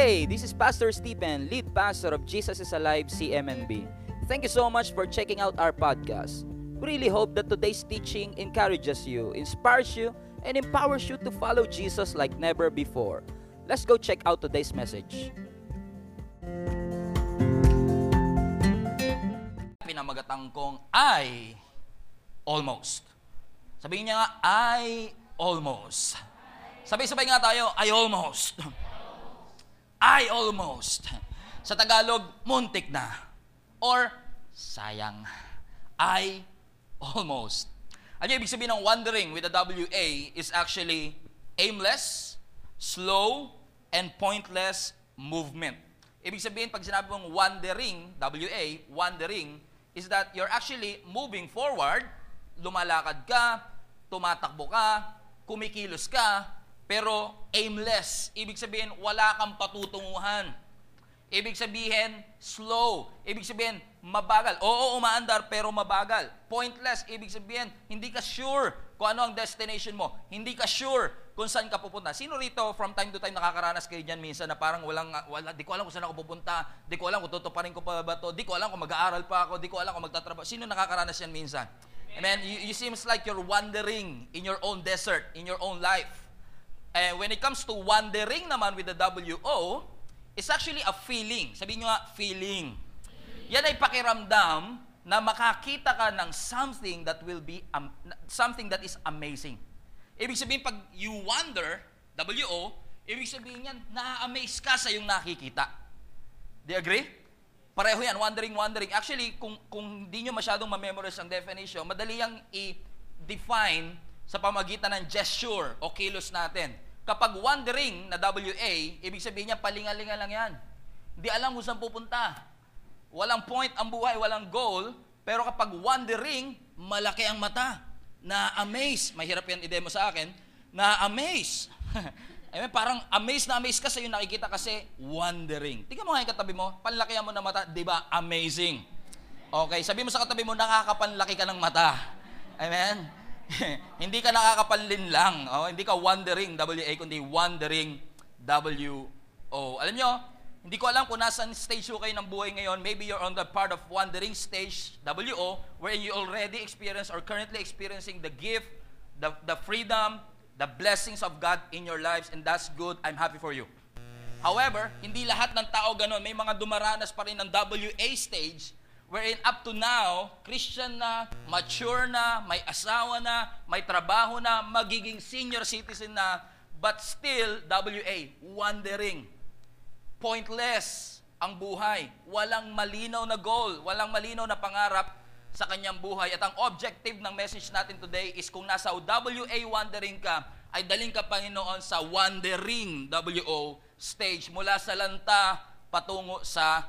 Hey, this is Pastor Stephen, lead pastor of Jesus is Alive CMNB. Thank you so much for checking out our podcast. We really hope that today's teaching encourages you, inspires you, and empowers you to follow Jesus like never before. Let's go check out today's message. Pinamagatang kong I almost. Sabihin niya nga, I almost. Sabay-sabay nga tayo, I almost. I almost. Sa Tagalog, muntik na. Or, sayang. I almost. Ano ibig sabihin ng wandering with the WA is actually aimless, slow, and pointless movement. Ibig sabihin, pag sinabi mong wandering, WA, wandering, is that you're actually moving forward, lumalakad ka, tumatakbo ka, kumikilos ka, pero aimless. Ibig sabihin, wala kang patutunguhan. Ibig sabihin, slow. Ibig sabihin, mabagal. Oo, umaandar pero mabagal. Pointless. Ibig sabihin, hindi ka sure kung ano ang destination mo. Hindi ka sure kung saan ka pupunta. Sino rito from time to time nakakaranas kayo dyan minsan na parang walang, wala, di ko alam kung saan ako pupunta, di ko alam kung tutuparin ko pa ba to, di ko alam kung mag-aaral pa ako, di ko alam kung magtatrabaho. Sino nakakaranas yan minsan? Amen? You, you seems like you're wandering in your own desert, in your own life. And when it comes to wandering naman with the WO, it's actually a feeling. Sabihin nyo nga, feeling. Yan ay pakiramdam na makakita ka ng something that will be, um, something that is amazing. Ibig sabihin, pag you wonder, WO, ibig sabihin yan, na-amaze ka sa yung nakikita. Do you agree? Pareho yan, wondering, wondering. Actually, kung, kung di nyo masyadong ma-memorize ang definition, madali yang i-define sa pamagitan ng gesture o kilos natin. Kapag wandering na WA, ibig sabihin niya, palingalinga lang yan. Hindi alam kung saan pupunta. Walang point ang buhay, walang goal. Pero kapag wandering, malaki ang mata. Na-amaze. Mahirap yan i-demo sa akin. Na-amaze. I mean, parang amaze na amaze ka sa yung nakikita kasi wandering. Tingnan mo nga yung katabi mo, panlakihan mo ng mata, di ba? Amazing. Okay, sabi mo sa katabi mo, nakakapanlaki ka ng mata. Amen? hindi ka nakakapanlin lang. Oh, hindi ka wandering, WA, kundi wandering, W-O. Alam nyo, hindi ko alam kung nasan stage ko kayo ng buhay ngayon. Maybe you're on the part of wandering stage, W-O, where you already experience or currently experiencing the gift, the, the freedom, the blessings of God in your lives, and that's good. I'm happy for you. However, hindi lahat ng tao ganun. May mga dumaranas pa rin ng WA stage wherein up to now, Christian na, mature na, may asawa na, may trabaho na, magiging senior citizen na, but still, WA, wandering. Pointless ang buhay. Walang malinaw na goal, walang malinaw na pangarap sa kanyang buhay. At ang objective ng message natin today is kung nasa WA wandering ka, ay daling ka Panginoon sa wandering WO stage mula sa lanta patungo sa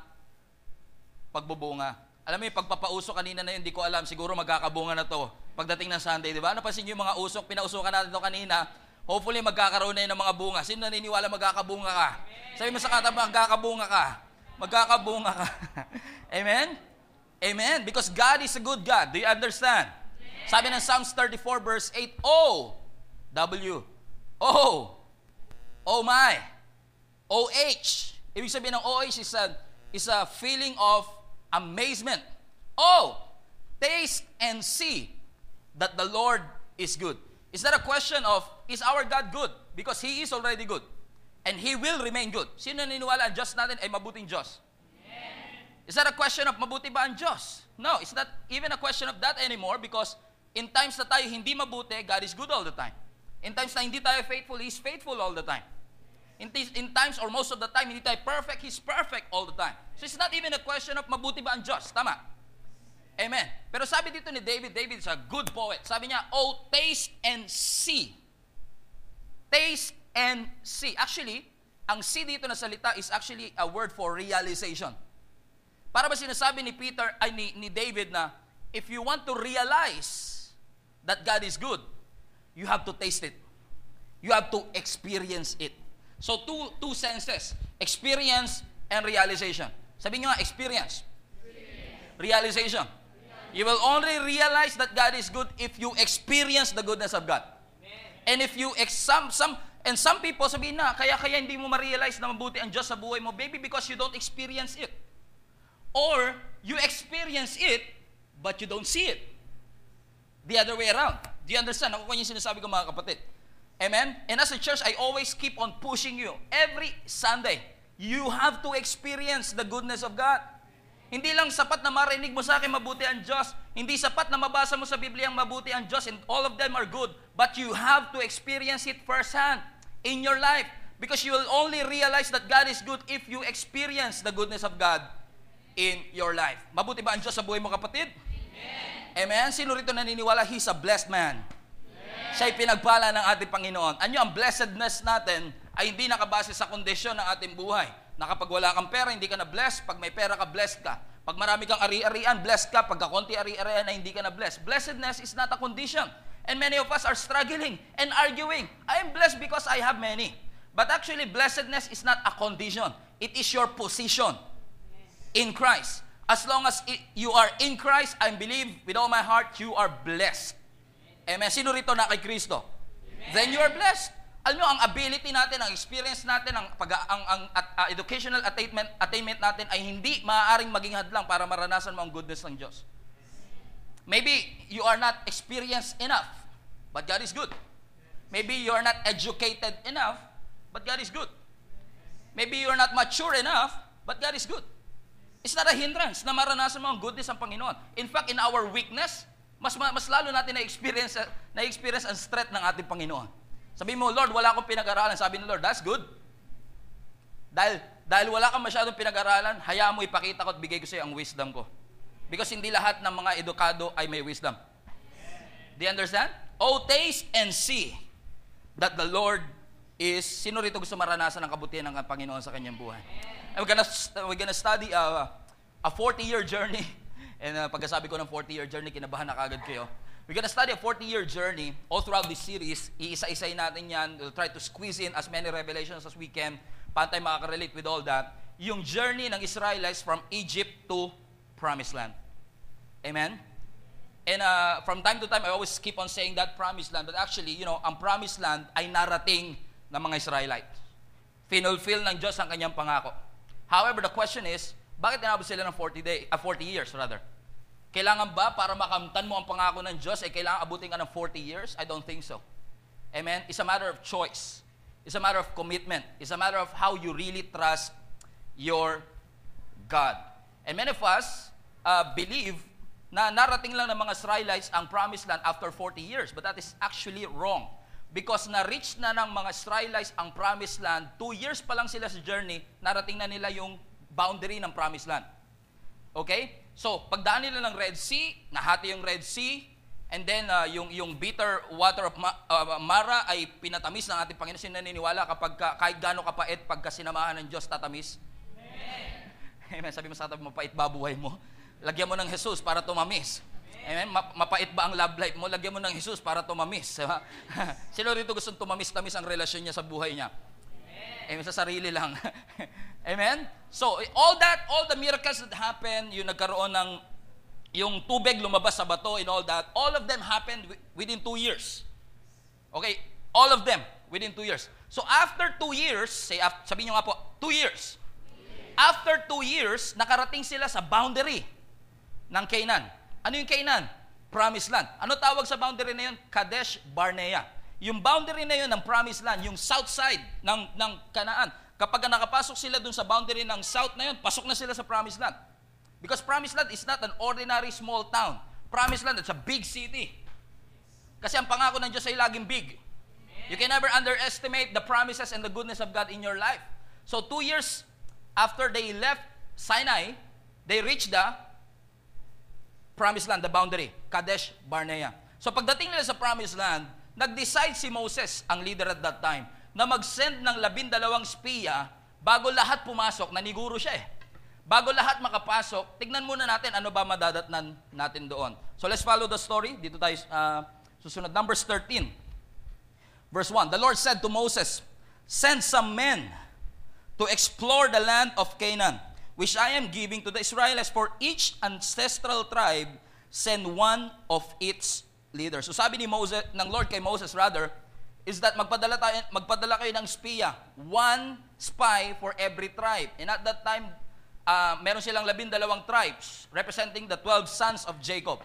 pagbubunga. Alam mo yung pagpapauso kanina na yun, hindi ko alam, siguro magkakabunga na to pagdating ng Sunday, di ba? Napansin niyo yung mga usok, pinausukan natin to kanina, hopefully magkakaroon na yun ng mga bunga. Sino naniniwala magkakabunga ka? Sabi mo sa kataba, magkakabunga ka. Magkakabunga ka. Amen? Amen? Because God is a good God. Do you understand? Sabi ng Psalms 34 verse 8, O, W, O, Oh my, OH. Ibig sabihin ng OH is a, is a feeling of amazement. Oh, taste and see that the Lord is good. Is that a question of, is our God good? Because He is already good. And He will remain good. Sino naniniwala ang Diyos natin ay mabuting Diyos? Is that a question of mabuti ba ang Diyos? No, it's not even a question of that anymore because in times na tayo hindi mabuti, God is good all the time. In times na hindi tayo faithful, He's faithful all the time. In, tis- in times or most of the time, hindi tayo perfect, He's perfect all the time. So it's not even a question of mabuti ba ang Diyos. Tama? Amen. Pero sabi dito ni David, David is a good poet. Sabi niya, Oh, taste and see. Taste and see. Actually, ang see dito na salita is actually a word for realization. Para ba sinasabi ni Peter, ay ni, ni David na, if you want to realize that God is good, you have to taste it. You have to experience it. So two two senses, experience and realization. Sabi niyo nga, experience. Realization. You will only realize that God is good if you experience the goodness of God. And if you ex- some, some, And some people sabihin na, kaya kaya hindi mo ma-realize na mabuti ang Diyos sa buhay mo, maybe because you don't experience it. Or you experience it, but you don't see it. The other way around. Do you understand? Ako yung sinasabi ko mga kapatid. Amen? And as a church, I always keep on pushing you. Every Sunday, you have to experience the goodness of God. Hindi lang sapat na marinig mo sa akin mabuti ang Diyos. Hindi sapat na mabasa mo sa Biblia ang mabuti ang Diyos and all of them are good. But you have to experience it firsthand in your life. Because you will only realize that God is good if you experience the goodness of God in your life. Mabuti ba ang Diyos sa buhay mo kapatid? Amen. Amen. Sino rito naniniwala He's a blessed man? Siya'y pinagpala ng ating Panginoon. Ano ang blessedness natin ay hindi nakabase sa kondisyon ng ating buhay. Na wala kang pera, hindi ka na blessed. Pag may pera ka, blessed ka. Pag marami kang ari-arian, blessed ka. Pag kakonti ari-arian na hindi ka na blessed. Blessedness is not a condition. And many of us are struggling and arguing. I am blessed because I have many. But actually, blessedness is not a condition. It is your position in Christ. As long as you are in Christ, I believe with all my heart, you are blessed. Amen. Sino rito na kay Kristo? Then you are blessed. Alam nyo, ang ability natin, ang experience natin, ang, pag, ang, ang at, uh, educational attainment, attainment natin ay hindi maaaring maging hadlang para maranasan mo ang goodness ng Diyos. Maybe you are not experienced enough, but God is good. Maybe you are not educated enough, but God is good. Maybe you are not mature enough, but God is good. It's not a hindrance na maranasan mo ang goodness ng Panginoon. In fact, in our weakness, mas mas lalo natin na-experience na-experience ang strength ng ating Panginoon. Sabi mo, Lord, wala akong pinag-aralan. Sabi ni Lord, that's good. Dahil dahil wala kang masyadong pinag-aralan, hayaan mo ipakita ko at bigay ko sa iyo ang wisdom ko. Because hindi lahat ng mga edukado ay may wisdom. Do you understand? Oh, taste and see that the Lord is, sino rito gusto maranasan ang kabutihan ng Panginoon sa kanyang buhay? And we're gonna, we're gonna study uh, a 40-year journey. And uh, pagkasabi ko ng 40-year journey, kinabahan na kagad kayo. We're gonna study a 40-year journey all throughout this series. Iisa-isay natin yan. We'll try to squeeze in as many revelations as we can. Paano tayo makaka-relate with all that? Yung journey ng Israelites from Egypt to Promised Land. Amen? And uh, from time to time, I always keep on saying that promised land. But actually, you know, ang promised land ay narating ng mga Israelites. Finulfill ng Diyos ang kanyang pangako. However, the question is, bakit inabot sila ng 40, day, uh, 40 years rather? Kailangan ba para makamtan mo ang pangako ng Diyos ay kailangan abutin ka ng 40 years? I don't think so. Amen? It's a matter of choice. It's a matter of commitment. It's a matter of how you really trust your God. And many of us uh, believe na narating lang ng mga Israelites ang promised land after 40 years. But that is actually wrong. Because na-reach na ng mga Israelites ang promised land, two years pa lang sila sa journey, narating na nila yung boundary ng promised land. Okay? So, pagdaan nila ng Red Sea, nahati yung Red Sea, and then uh, yung, yung bitter water of Ma- uh, Mara ay pinatamis ng ating Panginoon. Sino naniniwala kapag ka, kahit gaano kapait, pagka sinamahan ng Diyos, tatamis? Amen. Amen. Sabi mo sa katabi, mapait ba buhay mo? Lagyan mo ng Jesus para tumamis. Amen. Ma- mapait ba ang love life mo? Lagyan mo ng Jesus para tumamis. Sino rito gusto tumamis-tamis ang relasyon niya sa buhay niya? Amen. Sa sarili lang. Amen? So, all that, all the miracles that happened, yung nagkaroon ng, yung tubig lumabas sa bato and all that, all of them happened wi- within two years. Okay? All of them within two years. So, after two years, say, af- sabihin nyo nga po, two years. After two years, nakarating sila sa boundary ng Canaan. Ano yung Canaan? Promised land. Ano tawag sa boundary na yun? Kadesh Barnea. Yung boundary na yun ng Promised Land, yung south side ng, ng Canaan. Kapag nakapasok sila dun sa boundary ng south na yun, pasok na sila sa Promised Land. Because Promised Land is not an ordinary small town. Promised Land, it's a big city. Kasi ang pangako ng Diyos ay laging big. You can never underestimate the promises and the goodness of God in your life. So two years after they left Sinai, they reached the Promised Land, the boundary, Kadesh Barnea. So pagdating nila sa Promised Land, nag-decide si Moses, ang leader at that time, na mag-send ng labindalawang spiya bago lahat pumasok, naniguro siya eh. Bago lahat makapasok, tignan muna natin ano ba madadatnan natin doon. So let's follow the story. Dito tayo uh, susunod. Numbers 13. Verse 1. The Lord said to Moses, Send some men to explore the land of Canaan, which I am giving to the Israelites. For each ancestral tribe, send one of its leaders. So sabi ni Moses, ng Lord kay Moses rather, is that magpadala, tayo, magpadala kayo ng spiya. One spy for every tribe. And at that time, uh, meron silang labindalawang tribes representing the 12 sons of Jacob.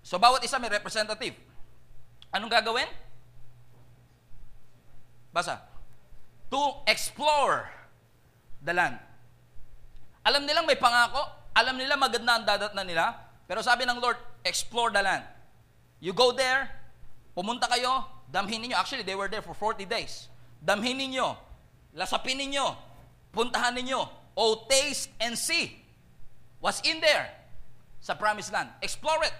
So bawat isa may representative. Anong gagawin? Basa. To explore the land. Alam nilang may pangako, alam nila maganda ang dadat na nila, pero sabi ng Lord, explore the land. You go there, pumunta kayo, damhin ninyo. Actually, they were there for 40 days. Damhin ninyo, lasapin ninyo, puntahan ninyo, oh taste and see what's in there sa promised land. Explore it.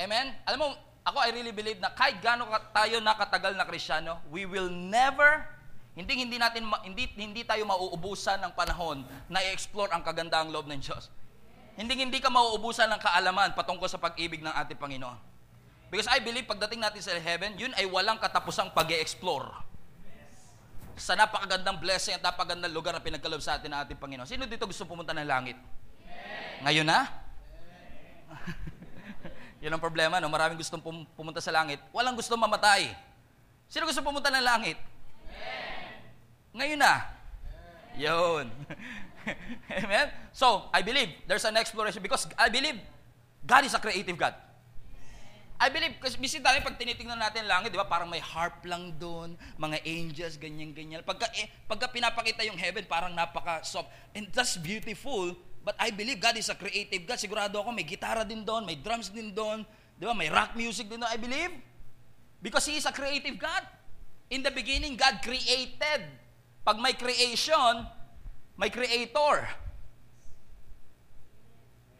Amen? Alam mo, ako I really believe na kahit gaano tayo nakatagal na Krisyano, we will never hindi hindi natin hindi hindi tayo mauubusan ng panahon na i-explore ang kagandaang loob ng Diyos. Hindi hindi ka mauubusan ng kaalaman patungkol sa pag-ibig ng ating Panginoon. Because I believe pagdating natin sa heaven, yun ay walang katapusang pag-explore. Sa napakagandang blessing at napakagandang lugar na pinagkaloob sa atin ng ating Panginoon. Sino dito gusto pumunta ng langit? Ngayon na? Yun ang problema, no? Maraming gustong pum- pumunta sa langit. Walang gustong mamatay. Sino gusto pumunta ng langit? Ngayon na. Yun. Amen? So, I believe there's an exploration because I believe God is a creative God. I believe, kasi minsan tayo pag tinitingnan natin langit, di ba, parang may harp lang doon, mga angels, ganyan-ganyan. Pagka, eh, pagka pinapakita yung heaven, parang napaka-soft. And that's beautiful, but I believe God is a creative God. Sigurado ako, may gitara din doon, may drums din doon, di ba, may rock music din doon, I believe. Because He is a creative God. In the beginning, God created. Pag may creation, may creator.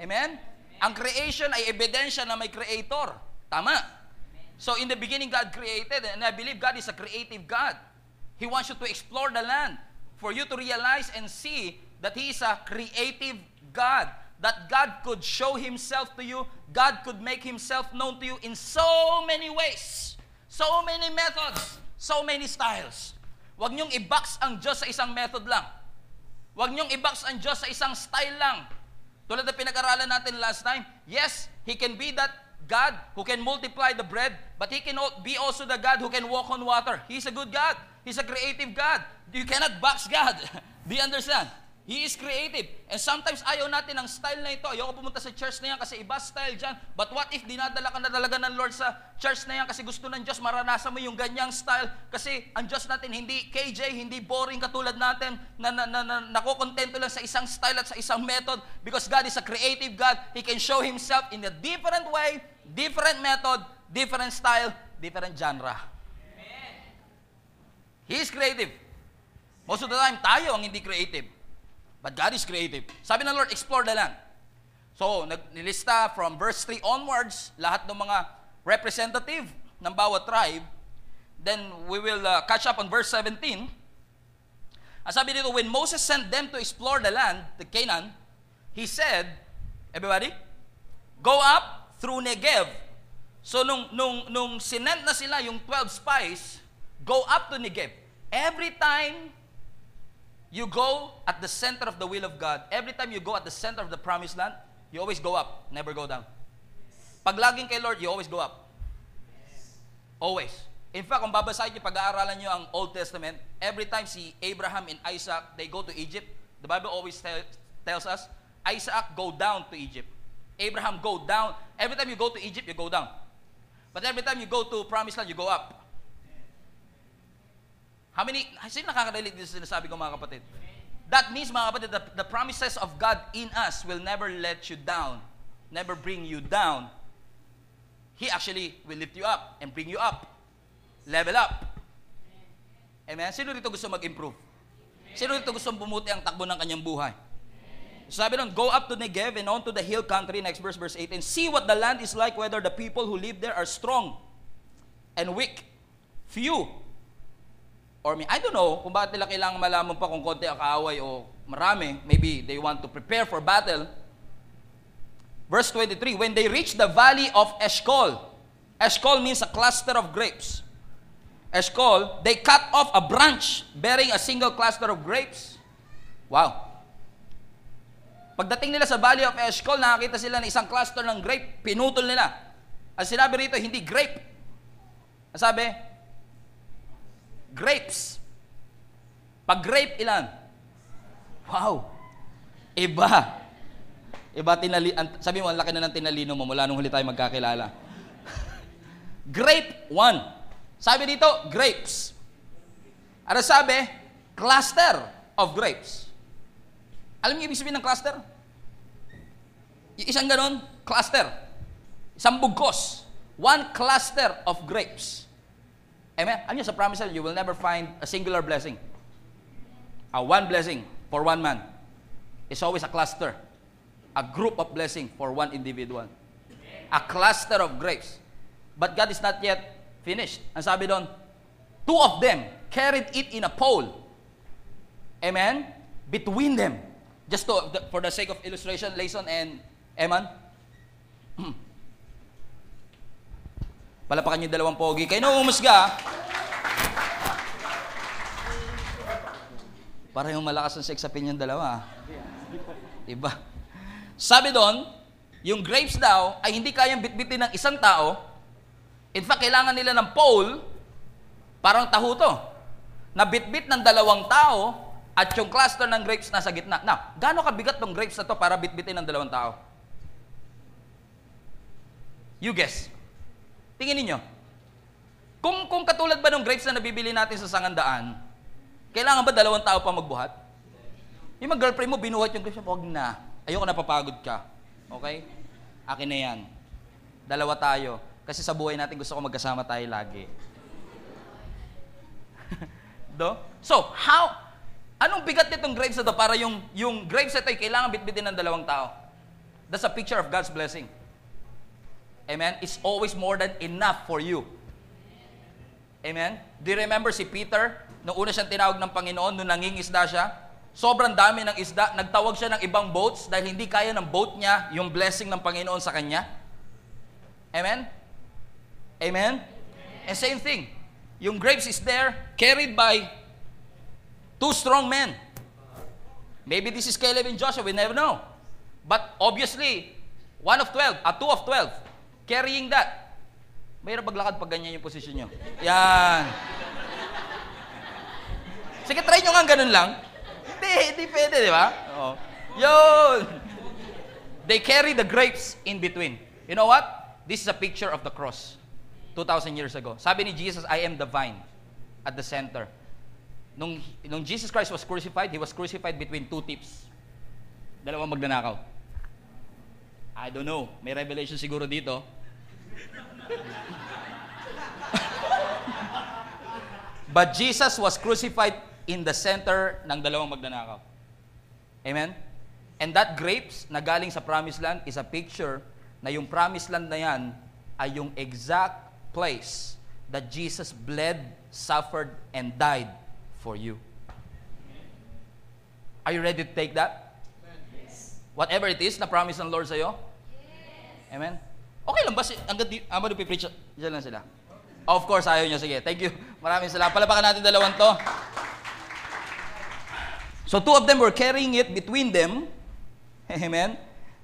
Amen? Ang creation ay ebidensya na may creator. Tama. So in the beginning, God created, and I believe God is a creative God. He wants you to explore the land for you to realize and see that He is a creative God. That God could show Himself to you, God could make Himself known to you in so many ways, so many methods, so many styles. Huwag niyong i-box ang Diyos sa isang method lang. Huwag niyong i-box ang Diyos sa isang style lang. Tulad na pinag-aralan natin last time, yes, He can be that God who can multiply the bread, but He can be also the God who can walk on water. He's a good God. He's a creative God. You cannot box God. Do you understand? He is creative. And sometimes ayaw natin ng style na ito. Ayoko pumunta sa church na yan kasi iba style dyan. But what if dinadala ka na talaga ng Lord sa church na yan kasi gusto ng Diyos maranasan mo yung ganyang style? Kasi ang Diyos natin hindi KJ, hindi boring katulad natin na, na, na, na nakokontento lang sa isang style at sa isang method because God is a creative God. He can show Himself in a different way, different method, different style, different genre. He is creative. Most of the time, tayo ang hindi creative. But God is creative. Sabi ng Lord, explore the land. So, nilista from verse 3 onwards, lahat ng mga representative ng bawat tribe. Then, we will uh, catch up on verse 17. Ang sabi dito, when Moses sent them to explore the land, the Canaan, he said, everybody, go up through Negev. So, nung, nung, nung sinent na sila yung 12 spies, go up to Negev. Every time you go at the center of the will of God, every time you go at the center of the promised land, you always go up, never go down. Pag laging kay Lord, you always go up. Always. In fact, kung babasahin niyo, pag-aaralan niyo ang Old Testament, every time si Abraham and Isaac, they go to Egypt, the Bible always tell, tells us, Isaac go down to Egypt. Abraham go down. Every time you go to Egypt, you go down. But every time you go to Promised Land, you go up. How many, sino nakaka-relate dito sa sinasabi ko mga kapatid? That means mga kapatid, the, the promises of God in us will never let you down, never bring you down. He actually will lift you up and bring you up. Level up. Amen? Sino dito gusto mag-improve? Sino dito gusto bumuti ang takbo ng kanyang buhay? Sabi nun, go up to Negev and on to the hill country, next verse, verse 8, and see what the land is like, whether the people who live there are strong and weak, few, or me. I don't know kung bakit nila kailangan malaman pa kung konti ang kaaway o marami. Maybe they want to prepare for battle. Verse 23, when they reach the valley of Eshcol, Eshcol means a cluster of grapes. Eshcol, they cut off a branch bearing a single cluster of grapes. Wow. Pagdating nila sa Valley of Eshcol, nakakita sila ng isang cluster ng grape, pinutol nila. Ang sinabi rito, hindi grape. Ang sabi, grapes. Pag grape, ilan? Wow. Iba. Iba tinali, sabi mo, ang laki na ng tinalino mo mula nung huli tayo magkakilala. grape, one. Sabi dito, grapes. Ano sabi? Cluster of grapes. Alam niyo ibig sabihin ng cluster? Isang ganon, cluster. Isang bugkos. One cluster of grapes. Amen? Alam niyo, sa promise you will never find a singular blessing. A one blessing for one man. It's always a cluster. A group of blessing for one individual. A cluster of grapes. But God is not yet finished. Ang sabi doon, two of them carried it in a pole. Amen? Between them. Just to, for the sake of illustration, Layson and Eman. Palapakan yung dalawang pogi. Kayo na umusga. Para yung malakas ang sex appeal yung dalawa. Diba? Sabi doon, yung grapes daw ay hindi kayang bitbitin ng isang tao. In fact, kailangan nila ng pole, parang taho to, na bitbit ng dalawang tao at yung cluster ng grapes nasa gitna. Now, gaano kabigat tong grapes na to para bitbitin ng dalawang tao? You guess. Tingin ninyo. Kung, kung katulad ba ng grapes na nabibili natin sa sangandaan, kailangan ba dalawang tao pa magbuhat? Yung mga girlfriend mo, binuhat yung grapes, huwag na. Ayoko na papagod ka. Okay? Akin na yan. Dalawa tayo. Kasi sa buhay natin gusto ko magkasama tayo lagi. Do? So, how? Anong bigat nitong grapes na to para yung, yung ito ay kailangan bitbitin ng dalawang tao? That's a picture of God's blessing. Amen? It's always more than enough for you. Amen? Do you remember si Peter? Nung una siyang tinawag ng Panginoon, nung nangingisda siya, sobrang dami ng isda, nagtawag siya ng ibang boats dahil hindi kaya ng boat niya yung blessing ng Panginoon sa kanya. Amen? Amen? And same thing, yung grapes is there, carried by two strong men. Maybe this is Caleb and Joshua, we never know. But obviously, one of 12, a two of 12, carrying that. Mahirap maglakad pag ganyan yung posisyon nyo. Yan. Sige, try nyo nga ganun lang. Hindi, hindi pwede, di ba? Oo. Yun! They carry the grapes in between. You know what? This is a picture of the cross. 2,000 years ago. Sabi ni Jesus, I am the vine at the center. Nung, nung Jesus Christ was crucified, He was crucified between two tips. Dalawang magnanakaw. I don't know. May revelation siguro dito. But Jesus was crucified in the center ng dalawang magnanakaw. Amen? And that grapes na galing sa promised land is a picture na yung promised land na yan ay yung exact place that Jesus bled, suffered, and died for you. Are you ready to take that? Whatever it is na promise ng Lord sa'yo? Amen? Okay lang ba? Si, hanggang di, ah, pipreach? Diyan lang sila. Of course, ayaw niya. Sige, thank you. Maraming salamat. Palapakan natin dalawang to. So two of them were carrying it between them. Amen.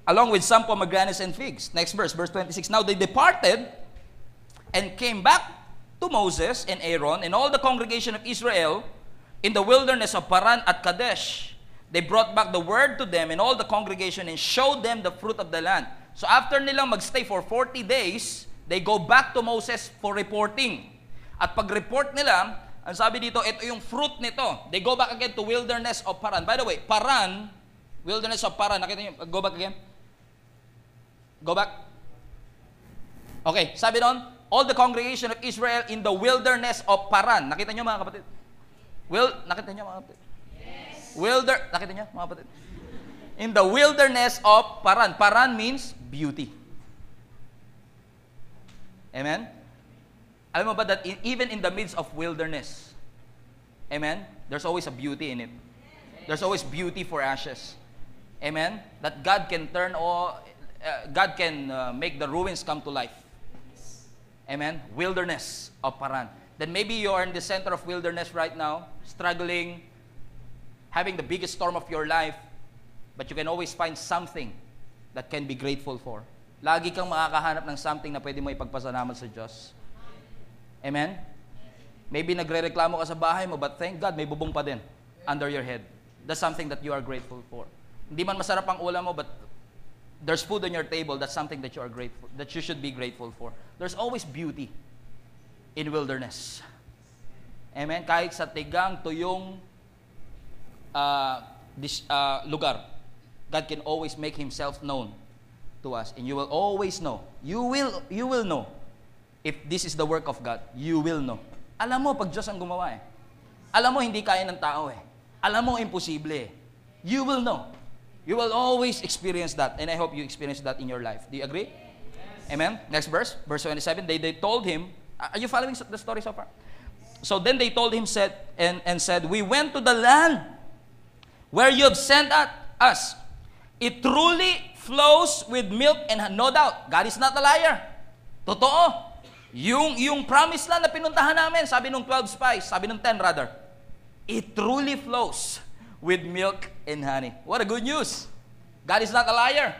Along with some pomegranates and figs. Next verse, verse 26. Now they departed and came back to Moses and Aaron and all the congregation of Israel in the wilderness of Paran at Kadesh. They brought back the word to them and all the congregation and showed them the fruit of the land. So after nilang magstay for 40 days, they go back to Moses for reporting. At pag-report nila, ang sabi dito, ito yung fruit nito. They go back again to wilderness of Paran. By the way, Paran, wilderness of Paran, nakita niyo, go back again. Go back. Okay, sabi doon, all the congregation of Israel in the wilderness of Paran. Nakita niyo mga kapatid? Will, nakita niyo mga kapatid? Yes. Wilder, nakita niyo mga kapatid? In the wilderness of Paran. Paran means beauty. Amen? Alam mo ba that in, even in the midst of wilderness, amen, there's always a beauty in it. There's always beauty for ashes. Amen? That God can turn all, uh, God can uh, make the ruins come to life. Amen? Wilderness of Paran. Then maybe you are in the center of wilderness right now, struggling, having the biggest storm of your life, but you can always find something that can be grateful for. Lagi kang makakahanap ng something na pwede mo ipagpasalamat sa Diyos. Amen? Maybe nagre-reklamo ka sa bahay mo, but thank God, may bubong pa din under your head. That's something that you are grateful for. Hindi man masarap ang ulam mo, but there's food on your table. That's something that you are grateful, that you should be grateful for. There's always beauty in wilderness. Amen? Kahit sa tigang, tuyong uh, dis, uh, lugar, God can always make Himself known to us. And you will always know. You will, you will know. If this is the work of God, you will know. Alam mo, pag Diyos ang gumawa eh. Alam mo, hindi kaya ng tao eh. Alam mo, imposible eh. You will know. You will always experience that. And I hope you experience that in your life. Do you agree? Amen? Next verse, verse 27. They, they told him, are you following the story so far? So then they told him said and, and said, We went to the land where you have sent at us. It truly flows with milk and no doubt. God is not a liar. Totoo. Yung, yung promise land na pinuntahan namin, sabi nung 12 spies, sabi nung 10 rather, it truly flows with milk and honey. What a good news. God is not a liar.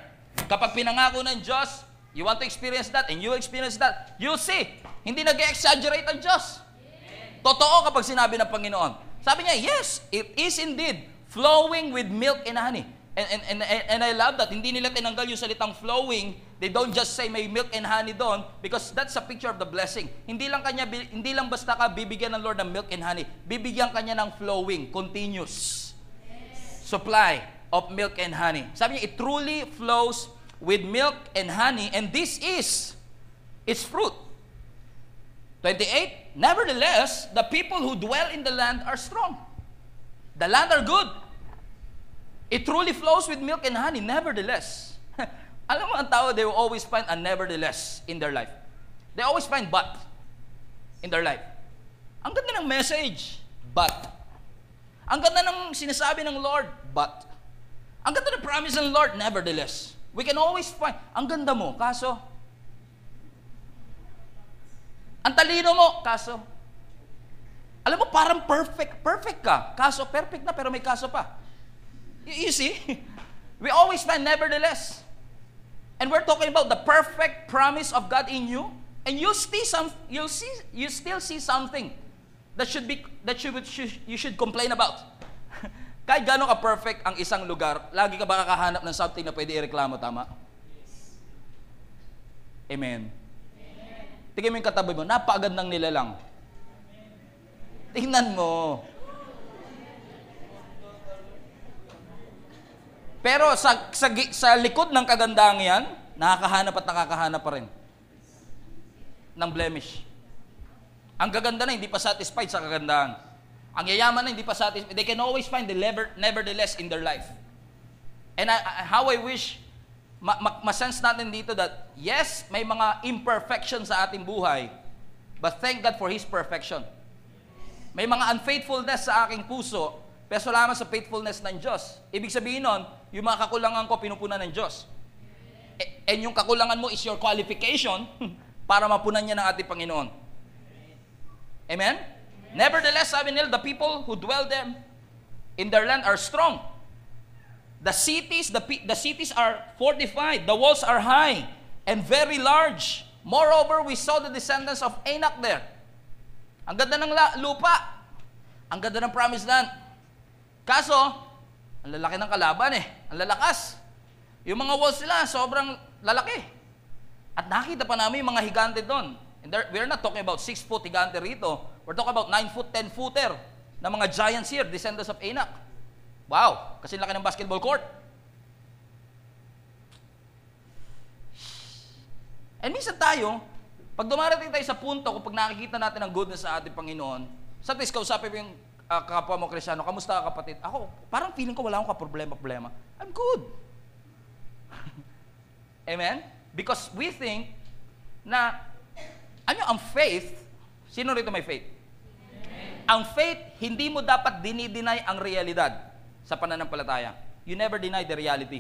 Kapag pinangako ng Diyos, you want to experience that and you experience that, you'll see. Hindi nag-exaggerate ang Diyos. Totoo kapag sinabi ng Panginoon. Sabi niya, yes, it is indeed flowing with milk and honey. And, and, and, and I love that. Hindi nila tinanggal yung salitang flowing. They don't just say may milk and honey doon because that's a picture of the blessing. Hindi lang kanya hindi lang basta ka bibigyan ng Lord ng milk and honey. Bibigyan kanya ng flowing, continuous supply of milk and honey. Sabi niya, it truly flows with milk and honey and this is its fruit. 28, nevertheless, the people who dwell in the land are strong. The land are good. It truly flows with milk and honey, nevertheless. Alam mo, ang tao, they will always find a nevertheless in their life. They always find but in their life. Ang ganda ng message, but. Ang ganda ng sinasabi ng Lord, but. Ang ganda ng promise ng Lord, nevertheless. We can always find, ang ganda mo, kaso, ang talino mo, kaso, alam mo, parang perfect, perfect ka. Kaso, perfect na, pero may kaso pa. You, you see? We always find nevertheless. And we're talking about the perfect promise of God in you. And you'll see some, you'll see, you still see something that should be, that you, should, you should complain about. Kahit gano'n ka perfect ang isang lugar, lagi ka ba kakahanap ng something na pwede ireklamo, tama? Amen. Tingnan mo yung katabi mo, napakagandang nilalang. Tingnan mo. Pero sa, sa, sa likod ng kagandahan yan, nakakahanap at nakakahanap pa rin ng blemish. Ang gaganda na, hindi pa satisfied sa kagandahan. Ang yayaman na, hindi pa satisfied. They can always find the never, nevertheless in their life. And I, I, how I wish ma, ma, masense natin dito that, yes, may mga imperfections sa ating buhay, but thank God for His perfection. May mga unfaithfulness sa aking puso, pero salamat sa faithfulness ng Diyos. Ibig sabihin nun, yung mga kakulangan ko, pinupunan ng Diyos. E- and yung kakulangan mo is your qualification para mapunan niya ng ating Panginoon. Amen? Nevertheless, sabi nila, the people who dwell them in their land are strong. The cities, the, the cities are fortified. The walls are high and very large. Moreover, we saw the descendants of Anak there. Ang ganda ng lupa. Ang ganda ng promised land. Kaso, ang lalaki ng kalaban eh. Ang lalakas. Yung mga walls nila, sobrang lalaki. At nakita pa namin yung mga higante doon. And there, we're not talking about 6 foot higante rito. We're talking about 9 foot, 10 footer na mga giants here, descendants of Anak. Wow, kasi laki ng basketball court. And minsan tayo, pag dumarating tayo sa punto, kung pag nakikita natin ang goodness sa ating Panginoon, sa tis kausapin mo yung uh, kapwa mo Krisyano, kamusta ka kapatid? Ako, parang feeling ko wala akong kaproblema-problema. I'm good. Amen? Because we think na, ano ang faith, sino rito may faith? Amen. Ang faith, hindi mo dapat dinideny ang realidad sa pananampalataya. You never deny the reality.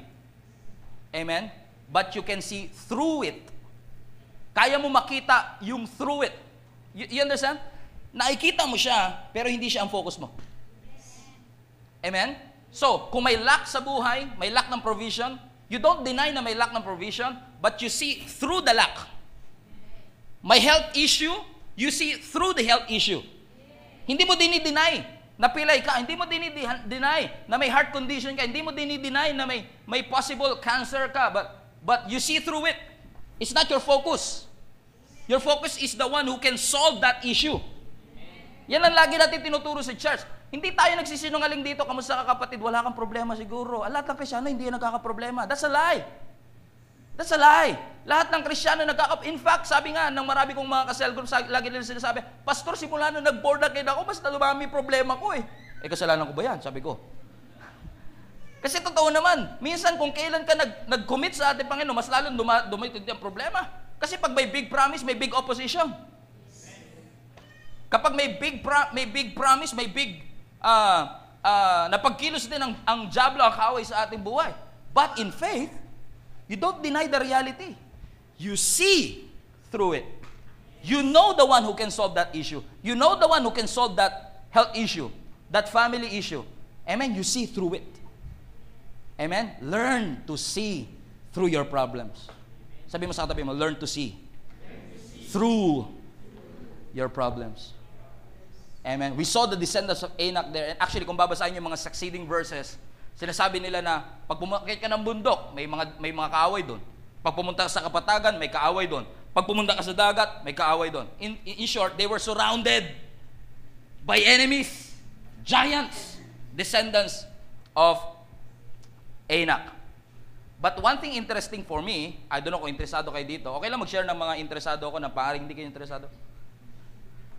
Amen? But you can see through it. Kaya mo makita yung through it. You, you understand? Nakikita mo siya, pero hindi siya ang focus mo. Amen? So, kung may lack sa buhay, may lack ng provision, you don't deny na may lack ng provision, but you see through the lack. May health issue, you see through the health issue. Hindi mo dinideny na pilay ka. Hindi mo dinideny na may heart condition ka. Hindi mo dinideny na may, may possible cancer ka. But, but you see through it. It's not your focus. Your focus is the one who can solve that issue. Yan ang lagi natin tinuturo sa church. Hindi tayo nagsisinungaling dito, kamusta ka kapatid, wala kang problema siguro. Ah, lahat ng Krisyano hindi yan nagkakaproblema. That's a lie. That's a lie. Lahat ng Krisyano nagkaka... In fact, sabi nga ng marami kong mga kasel group, lagi nila sinasabi, Pastor, simula nung nag-board again ako, basta lumami problema ko eh. Eh, kasalanan ko ba yan? Sabi ko. Kasi totoo naman, minsan kung kailan ka nag, nag-commit sa ating Panginoon, mas lalo duma, dumitid ang problema. Kasi pag may big promise, may big opposition. Kapag may big pro- may big promise, may big uh, uh, napagkilos din ang, ang jablo, ang kaaway sa ating buhay. But in faith, you don't deny the reality. You see through it. You know the one who can solve that issue. You know the one who can solve that health issue, that family issue. Amen? You see through it. Amen? Learn to see through your problems. Sabi mo sa katabi mo, learn to see. Through your problems. Amen. We saw the descendants of Enoch there. And actually, kung babasahin yung mga succeeding verses, sinasabi nila na pag pumakit ka ng bundok, may mga, may mga kaaway doon. Pag pumunta ka sa kapatagan, may kaaway doon. Pag pumunta ka sa dagat, may kaaway doon. In, in short, they were surrounded by enemies, giants, descendants of Enoch. But one thing interesting for me, I don't know kung interesado kayo dito. Okay lang mag-share ng mga interesado ako na parang hindi kayo interesado.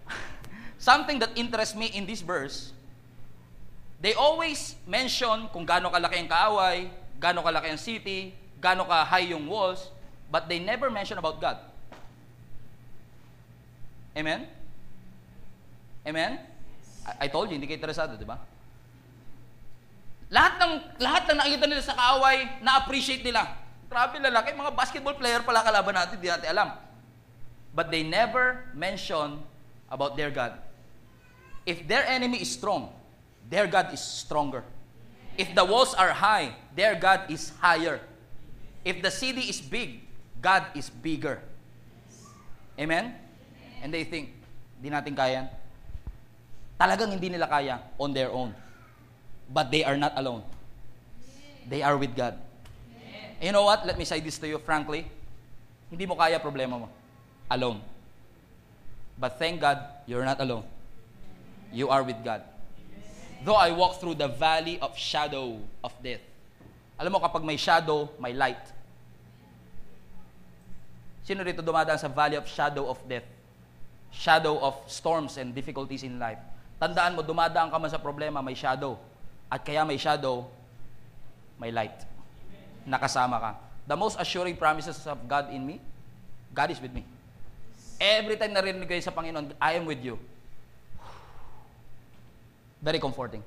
Something that interests me in this verse, they always mention kung gaano kalaki ang kaaway, gaano kalaki ang city, gaano ka high yung walls, but they never mention about God. Amen? Amen? I, I told you, hindi kayo interesado, di ba? Lahat ng lahat ng nakikita nila sa kaaway, na-appreciate nila. Grabe lalaki, mga basketball player pala kalaban natin, di natin alam. But they never mention about their God. If their enemy is strong, their God is stronger. If the walls are high, their God is higher. If the city is big, God is bigger. Amen? And they think, di natin kaya. Talagang hindi nila kaya on their own. But they are not alone. They are with God. And you know what? Let me say this to you frankly. Hindi mo kaya problema mo. Alone. But thank God, you're not alone. You are with God. Though I walk through the valley of shadow of death. Alam mo, kapag may shadow, may light. Sino rito dumadaan sa valley of shadow of death? Shadow of storms and difficulties in life. Tandaan mo, dumadaan ka man sa problema, may shadow. At kaya may shadow, may light. Nakasama ka. The most assuring promises of God in me, God is with me. Every time narinig kayo sa Panginoon, I am with you. Very comforting.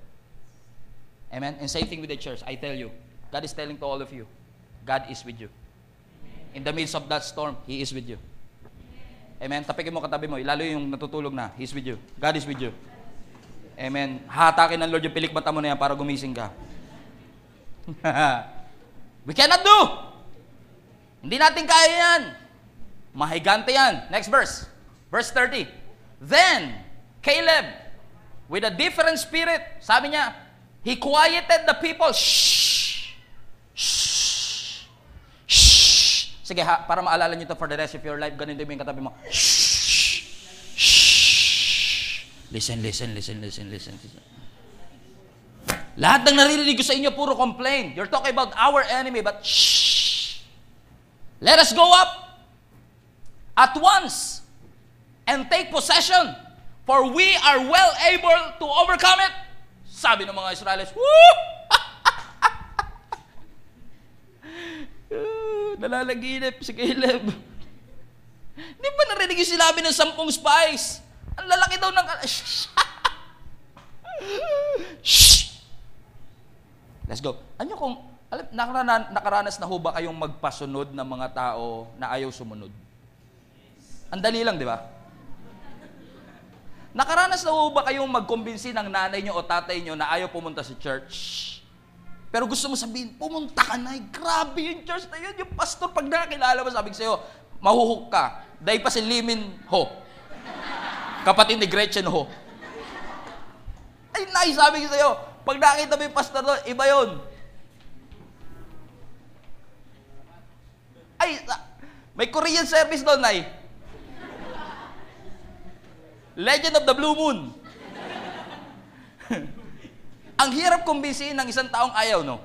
Amen? And same thing with the church. I tell you, God is telling to all of you, God is with you. In the midst of that storm, He is with you. Amen? Tapikin mo katabi mo, lalo yung natutulog na, He's with you. God is with you. Amen. Hatakin ng Lord yung pilik mata mo na yan para gumising ka. We cannot do. Hindi natin kaya yan. Mahigante yan. Next verse. Verse 30. Then, Caleb, with a different spirit, sabi niya, he quieted the people. Shh! Shh! Shh! Sige ha, para maalala niyo to for the rest of your life, ganun din yung katabi mo. Shh! Listen, listen, listen, listen, listen. Lahat ng naririnig ko sa inyo, puro complain. You're talking about our enemy, but shh! Let us go up at once and take possession, for we are well able to overcome it. Sabi ng mga Israelis, Woo! Nalalaginip si Caleb. Hindi ba narinig yung sinabi ng sampung spies? Ang lalaki daw ng... Shh! Let's go. Ano kung, alam, nakaranas, nakaranas na ho ba kayong magpasunod ng mga tao na ayaw sumunod? Ang dali lang, di ba? Nakaranas na ba kayong magkumbinsi ng nanay nyo o tatay nyo na ayaw pumunta sa church? Pero gusto mo sabihin, pumunta ka na, grabe yung church na yun. Yung pastor, pag nakakilala mo, sabi sa'yo, mahuhuk ka. Dahil pa si Limin ho. Kapatid ni Gretchen ho. Nay, sabi ko sa'yo, pag nakita mo yung pastor doon, iba yun. Ay, may Korean service doon, Nay. Legend of the Blue Moon. Ang hirap kumbinsihin ng isang taong ayaw, no?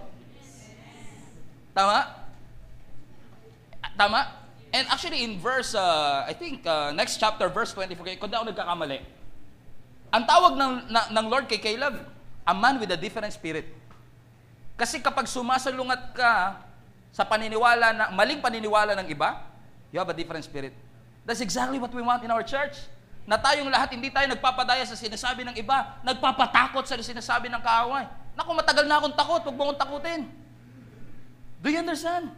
Tama? Tama? And actually in verse, uh, I think, uh, next chapter, verse 24, kung di ako nagkakamali, ang tawag ng, na- ng Lord kay Caleb, a man with a different spirit. Kasi kapag sumasalungat ka sa paniniwala na, maling paniniwala ng iba, you have a different spirit. That's exactly what we want in our church. Na tayong lahat, hindi tayo nagpapadaya sa sinasabi ng iba, nagpapatakot sa sinasabi ng kaaway. Naku, matagal na akong takot, huwag mo akong takutin. Do you understand?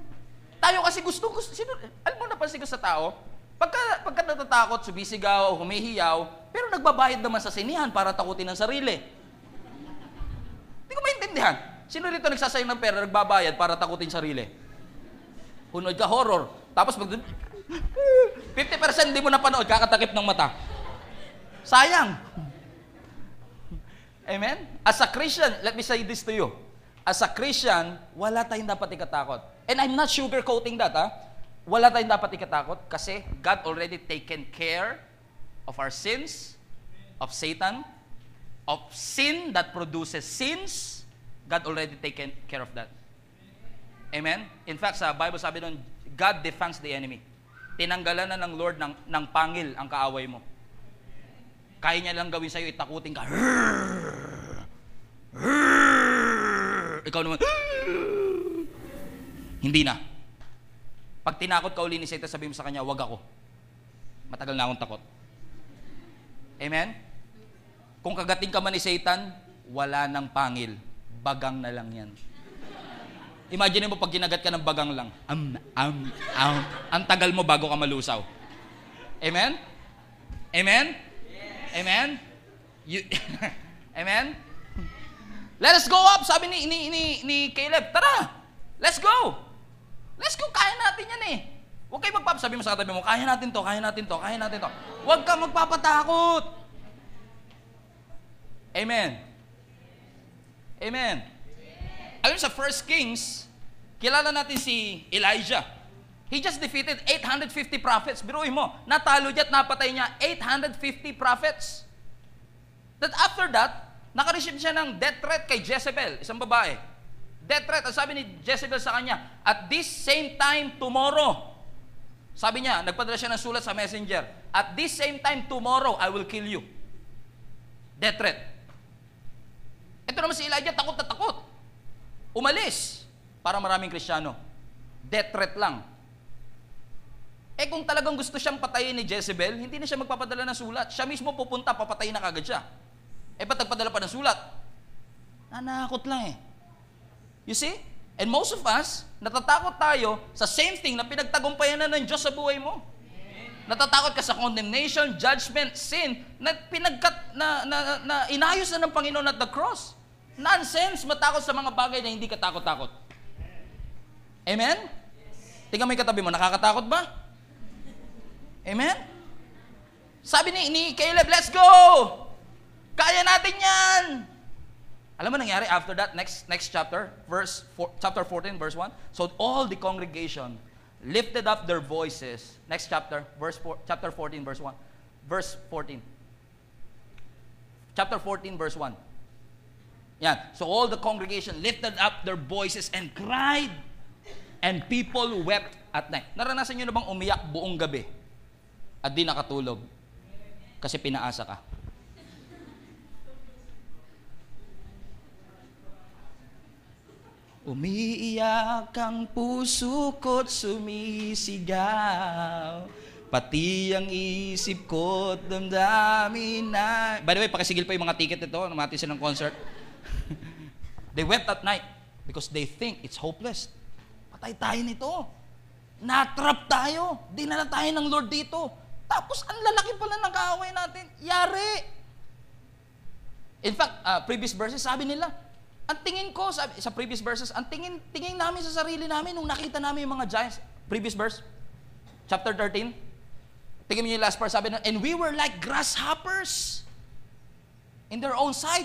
Tayo kasi gusto, gusto sino, alam mo napansin ko sa tao, pagka, pagka natatakot, sumisigaw, humihiyaw, pero nagbabayad naman sa sinihan para takutin ang sarili. Hindi ko maintindihan. Sino rito nagsasayang ng pera, nagbabayad para takutin sarili? Hunod ka, horror. Tapos pag 50% hindi mo napanood, kakatakip ng mata. Sayang. Amen? As a Christian, let me say this to you. As a Christian, wala tayong dapat ikatakot. And I'm not sugarcoating that, ha? Wala tayong dapat ikatakot kasi God already taken care of our sins, of Satan, of sin that produces sins. God already taken care of that. Amen? In fact, sa Bible sabi doon, God defends the enemy. Tinanggalan na ng Lord ng, ng pangil ang kaaway mo. Kaya niya lang gawin sa'yo, itakutin ka. Ikaw naman, hindi na. Pag tinakot ka uli ni Satan, sabi mo sa kanya, wag ako. Matagal na akong takot. Amen? Kung kagating ka man ni Satan, wala nang pangil. Bagang na lang yan. Imagine mo pag ginagat ka ng bagang lang. Am, am, am. Ang tagal mo bago ka malusaw. Amen? Amen? Amen? You, Amen? Let us go up, sabi ni, ni, ni, ni Caleb. Tara, let's go. Let's go, kaya natin yan eh. Huwag kayo magpap, sabi mo sa katabi mo, kaya natin to, kaya natin to, kaya natin to. Huwag ka magpapatakot. Amen. Amen. Ayun sa 1 Kings, kilala natin si Elijah. He just defeated 850 prophets. Biruin mo, natalo niya at napatay niya 850 prophets. That after that, nakareceive siya ng death threat kay Jezebel, isang babae. Death threat, ang sabi ni Jezebel sa kanya, at this same time tomorrow, sabi niya, nagpadala siya ng sulat sa messenger, at this same time tomorrow, I will kill you. Death threat. Ito naman si Elijah, takot na takot. Umalis para maraming Kristiyano. Death threat lang. Eh kung talagang gusto siyang patayin ni Jezebel, hindi na siya magpapadala ng sulat. Siya mismo pupunta, papatayin na kagad siya. Eh ba't nagpadala pa ng sulat? Nanakot lang eh. You see? And most of us, natatakot tayo sa same thing na pinagtagumpayan na ng Diyos sa buhay mo. Natatakot ka sa condemnation, judgment, sin, na pinagkat, na, na, na inayos na ng Panginoon at the cross. Nonsense, matakot sa mga bagay na hindi ka takot-takot. Amen? Tingnan mo yung katabi mo, nakakatakot ba? Amen? Sabi ni, ni Caleb, let's go! Kaya natin yan! Alam mo nangyari after that, next next chapter, verse four, chapter 14, verse 1. So all the congregation lifted up their voices. Next chapter, verse four, chapter 14, verse 1. Verse 14. Chapter 14, verse 1. Yan. So all the congregation lifted up their voices and cried. And people wept at night. Naranasan nyo na bang umiyak buong gabi? At di nakatulog? Kasi pinaasa ka. Umiiyak ang puso ko't sumisigaw. Pati ang isip ko't damdamin na By the way, pakisigil pa yung mga ticket nito Namati sila ng concert. They wept at night because they think it's hopeless. Patay tayo nito. Natrap tayo. Dinala tayo ng Lord dito Tapos ang lalaki pala ng kaaway natin Yari In fact, uh, previous verses sabi nila ang tingin ko sa, sa previous verses, ang tingin tingin namin sa sarili namin nung nakita namin yung mga giants. Previous verse, chapter 13. Tingin mo yung last part, sabi na, and we were like grasshoppers in their own sight.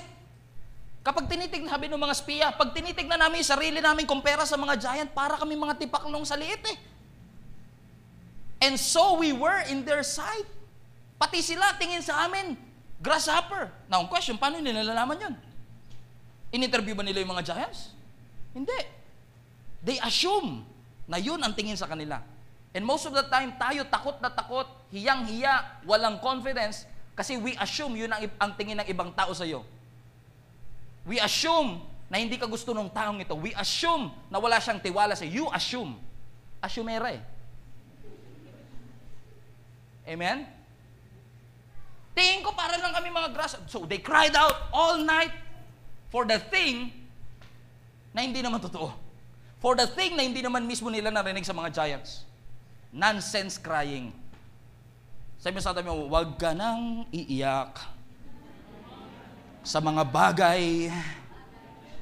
Kapag tinitignan, sabi ng mga spiya, pag tinitignan namin yung sarili namin kumpara sa mga giant, para kami mga tipaklong sa liit eh. And so we were in their sight. Pati sila tingin sa amin, grasshopper. Now, ang question, paano nila nalalaman yun? In-interview ba nila yung mga giants? Hindi. They assume na yun ang tingin sa kanila. And most of the time, tayo takot na takot, hiyang-hiya, walang confidence, kasi we assume yun ang, ang tingin ng ibang tao sa iyo. We assume na hindi ka gusto ng taong ito. We assume na wala siyang tiwala sa You assume. Assumera eh. Amen? Tingin ko para lang kami mga grass. So they cried out all night for the thing na hindi naman totoo. For the thing na hindi naman mismo nila narinig sa mga giants. Nonsense crying. Sabi sa tabi mo, huwag ka nang iiyak sa mga bagay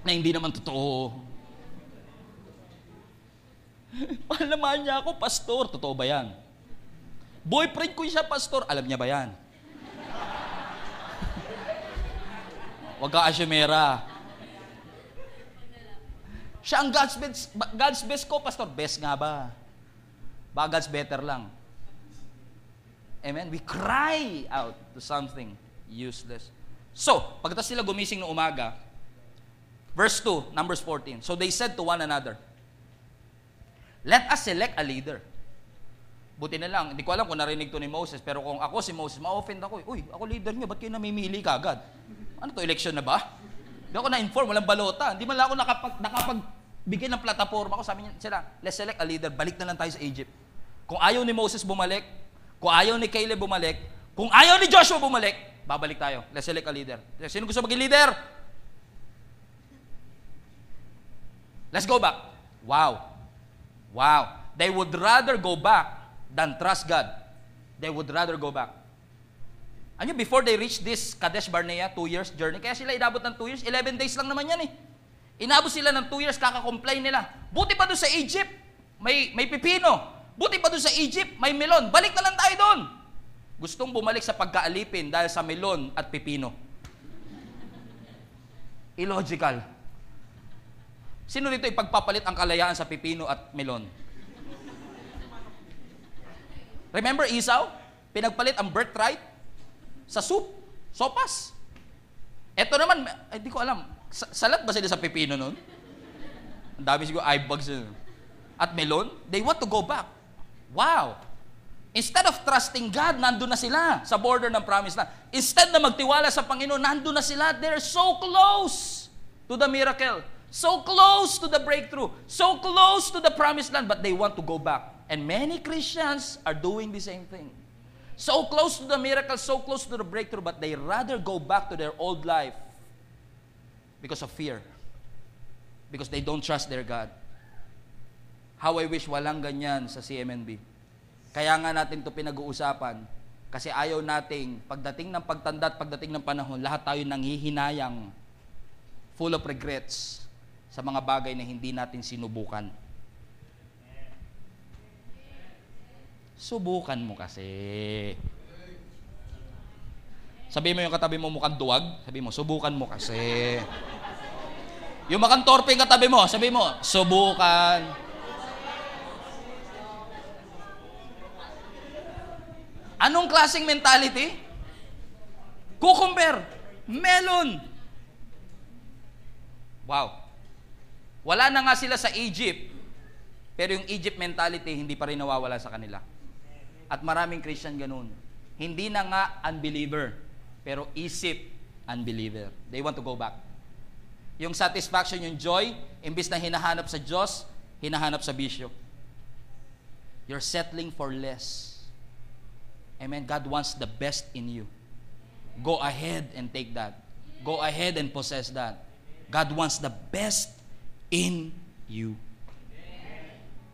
na hindi naman totoo. Palaman niya ako, pastor. Totoo ba yan? Boyfriend ko siya, pastor. Alam niya ba yan? Huwag ka asyemera. Siya ang God's best, God's best ko, pastor. Best nga ba? Ba God's better lang. Amen? We cry out to something useless. So, pagkatapos sila gumising ng umaga, verse 2, Numbers 14. So they said to one another, Let us select a leader. Buti na lang, hindi ko alam kung narinig to ni Moses, pero kung ako si Moses, ma-offend ako. Uy, ako leader niyo, ba't kayo namimili kagad? Ano to, election na ba? Hindi ako na-inform, walang balota. Hindi man lang ako nakapag, nakapagbigay ng plataforma ko. Sabi niya sila, let's select a leader, balik na lang tayo sa Egypt. Kung ayaw ni Moses bumalik, kung ayaw ni Caleb bumalik, kung ayaw ni Joshua bumalik, babalik tayo. Let's select a leader. Sino gusto maging leader? Let's go back. Wow. Wow. They would rather go back than trust God. They would rather go back. Ano before they reach this Kadesh Barnea, two years journey, kaya sila inabot ng two years, 11 days lang naman yan eh. Inabot sila ng two years, kaka-complain nila. Buti pa doon sa Egypt, may, may pipino. Buti pa doon sa Egypt, may melon. Balik na lang tayo doon. Gustong bumalik sa pagkaalipin dahil sa melon at pipino. Illogical. Sino dito ipagpapalit ang kalayaan sa pipino at melon? Remember Esau? Pinagpalit ang birthright sa soup, sopas. Ito naman, hindi ko alam, sa- salat ba sila sa pipino nun? Ang dami siguro eyebags yun. At melon, they want to go back. Wow! Instead of trusting God, nandun na sila sa border ng promised land. Instead na magtiwala sa Panginoon, nandun na sila. They're so close to the miracle. So close to the breakthrough. So close to the promised land, but they want to go back. And many Christians are doing the same thing. So close to the miracle, so close to the breakthrough, but they rather go back to their old life because of fear. Because they don't trust their God. How I wish walang ganyan sa CMNB. Kaya nga natin to pinag-uusapan kasi ayaw nating pagdating ng pagtanda at pagdating ng panahon, lahat tayo nanghihinayang full of regrets sa mga bagay na hindi natin sinubukan. Subukan mo kasi. Sabi mo yung katabi mo mukhang duwag, sabi mo, subukan mo kasi. Yung makantorpe yung katabi mo, sabi mo, subukan. Anong klaseng mentality? Cucumber, melon. Wow. Wala na nga sila sa Egypt, pero yung Egypt mentality hindi pa rin nawawala sa kanila. At maraming Christian ganun. Hindi na nga unbeliever, pero isip unbeliever. They want to go back. Yung satisfaction, yung joy, imbis na hinahanap sa Diyos, hinahanap sa bisyo. You're settling for less. Amen. God wants the best in you. Go ahead and take that. Go ahead and possess that. God wants the best in you.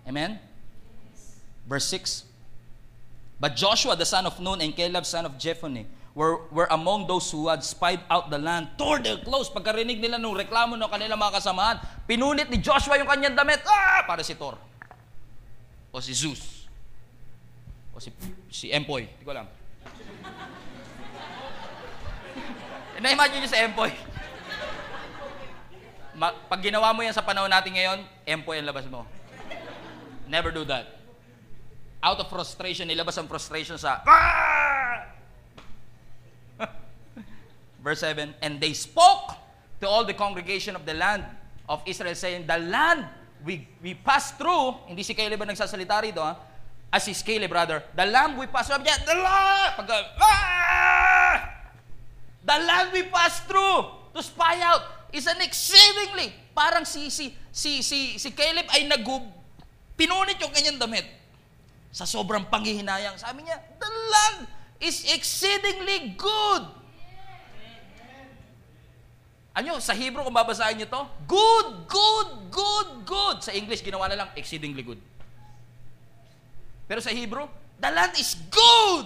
Amen? Verse 6. But Joshua, the son of Nun, and Caleb, son of Jephunneh, were, were among those who had spied out the land, tore their clothes. Pagkarinig nila nung reklamo ng kanilang mga kasamahan, pinunit ni Joshua yung kanyang damit, ah! Para si Thor. O si Zeus. O si, si Empoy. Hindi ko alam. Na-imagine nyo si Empoy. Ma- pag ginawa mo yan sa panahon natin ngayon, empo yan labas mo. Never do that. Out of frustration, nilabas ang frustration sa... "Ah!" Verse 7, And they spoke to all the congregation of the land of Israel, saying, The land we, we passed through, hindi si Caleb ang nagsasalita rito, ha? As si Caleb, brother, the land we passed through, the land, pag, ah! the land we passed through to spy out is an exceedingly, parang si, si, si, si, si Caleb ay nagub, pinunit yung kanyang damit sa sobrang panghihinayang. Sabi niya, the land is exceedingly good. Ano, sa Hebrew kung babasahin niyo to, good, good, good, good. Sa English, ginawa na lang, exceedingly good. Pero sa Hebrew, the land is good.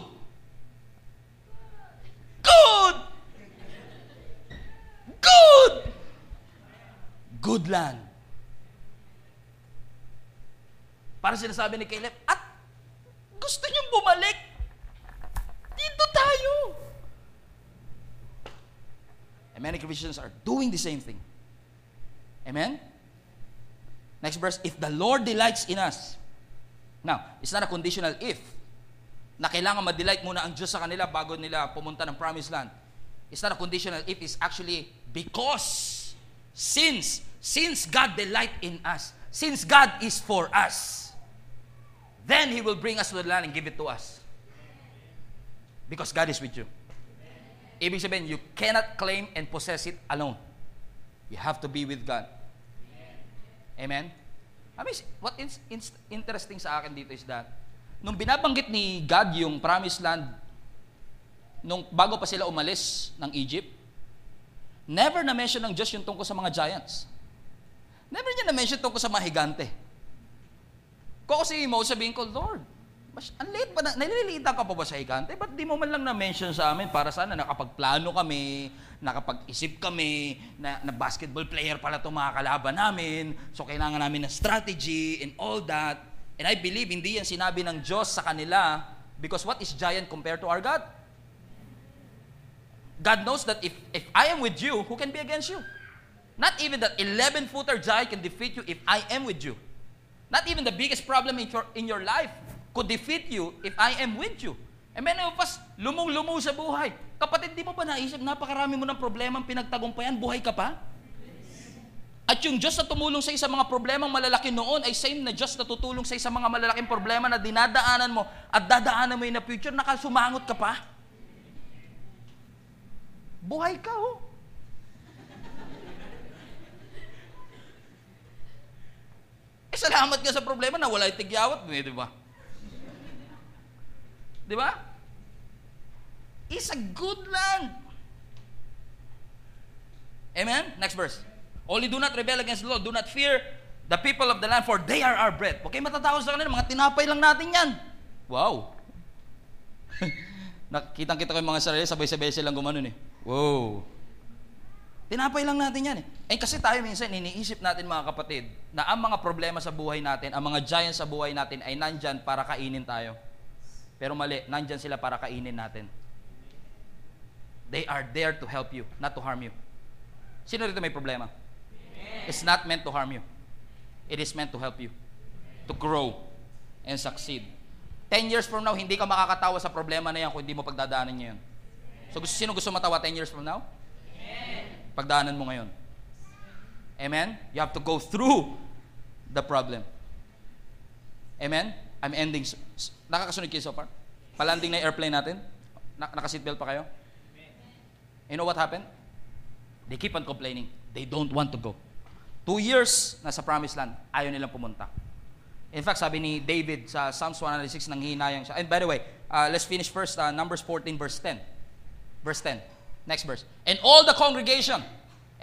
Good. Good. Good land. Para sinasabi ni Caleb, bumalik. Dito tayo. And many Christians are doing the same thing. Amen? Next verse, if the Lord delights in us. Now, it's not a conditional if. Na kailangan ma-delight muna ang Diyos sa kanila bago nila pumunta ng promised land. It's not a conditional if, it's actually because. Since, since God delight in us, since God is for us, then He will bring us to the land and give it to us. Because God is with you. Ibig sabihin, you cannot claim and possess it alone. You have to be with God. Amen? I mean, what is interesting sa akin dito is that, nung binabanggit ni God yung promised land, nung bago pa sila umalis ng Egypt, never na-mention ng Diyos yung tungkol sa mga giants. Never niya na-mention tungkol sa mga higante. Si Mo, sabihin ko, Lord, mas, ang late pa na, nalilitan ka pa ba sa higante? Ba't di mo man lang na-mention sa amin para sana nakapagplano kami, nakapag-isip kami, na, na basketball player pala itong mga kalaban namin, so kailangan namin ng strategy and all that. And I believe hindi yan sinabi ng Diyos sa kanila because what is giant compared to our God? God knows that if, if I am with you, who can be against you? Not even that 11-footer giant can defeat you if I am with you. Not even the biggest problem in your, in your life could defeat you if I am with you. And many of us, lumong-lumo sa buhay. Kapatid, di mo ba naisip, napakarami mo ng problema ang pinagtagumpayan, buhay ka pa? At yung Diyos na tumulong sa isang mga problemang malalaki noon ay same na Diyos na tutulong sa isang mga malalaking problema na dinadaanan mo at dadaanan mo in the future, nakasumangot ka pa. Buhay ka, oh. Eh, salamat ka sa problema na wala tigyawat mo, eh, di ba? Di ba? It's a good land. Amen? Next verse. Only do not rebel against the Lord. Do not fear the people of the land, for they are our bread. Okay, matatawa sa kanila. Mga tinapay lang natin yan. Wow. Nakitang-kita ko yung mga sarili, sabay-sabay silang gumanon eh. Wow. Tinapay lang natin yan eh. Eh kasi tayo minsan, iniisip natin mga kapatid, na ang mga problema sa buhay natin, ang mga giants sa buhay natin ay nandyan para kainin tayo. Pero mali, nandyan sila para kainin natin. They are there to help you, not to harm you. Sino rito may problema? It's not meant to harm you. It is meant to help you. To grow and succeed. Ten years from now, hindi ka makakatawa sa problema na yan kung hindi mo pagdadaanan niya yun. So, sino gusto matawa 10 years from now? Pagdaanan mo ngayon. Amen? You have to go through the problem. Amen? I'm ending. Nakakasunod kayo so far? Palanding na airplane natin? Na- naka-seatbelt pa kayo? You know what happened? They keep on complaining. They don't want to go. Two years nasa promised land, ayaw nilang pumunta. In fact, sabi ni David sa Psalms 106, nang hinayang siya. And by the way, uh, let's finish first uh, Numbers 14 verse 10. Verse 10. Next verse. And all the congregation,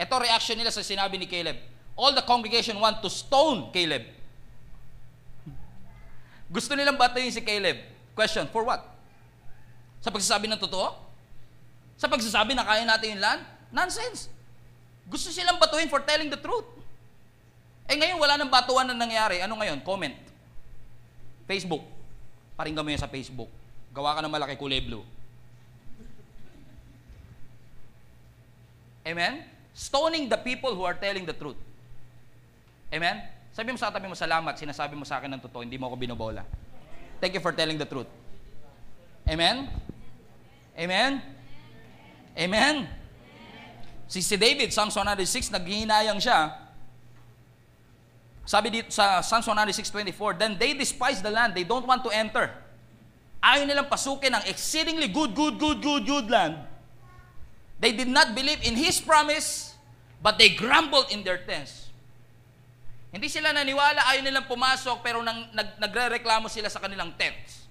ito reaction nila sa sinabi ni Caleb. All the congregation want to stone Caleb. Gusto nilang batuhin si Caleb. Question, for what? Sa pagsasabi ng totoo? Sa pagsasabi na kaya natin yung land? Nonsense. Gusto silang batuhin for telling the truth. Eh ngayon, wala nang batuan na nangyari. Ano ngayon? Comment. Facebook. Paringgan mo yan sa Facebook. Gawa ka ng malaki kulay blue. Amen? Stoning the people who are telling the truth. Amen? Sabi mo sa tabi mo, salamat, sinasabi mo sa akin ng totoo, hindi mo ako binobola. Thank you for telling the truth. Amen? Amen? Amen? Si, si David, Psalms 106, naghihinayang siya. Sabi dito sa Psalms 106.24, Then they despise the land, they don't want to enter. Ayaw nilang pasukin ang exceedingly good, good, good, good, good land. They did not believe in His promise, but they grumbled in their tents. Hindi sila naniwala, ayaw nilang pumasok, pero nang, nag, nagre-reklamo sila sa kanilang tents.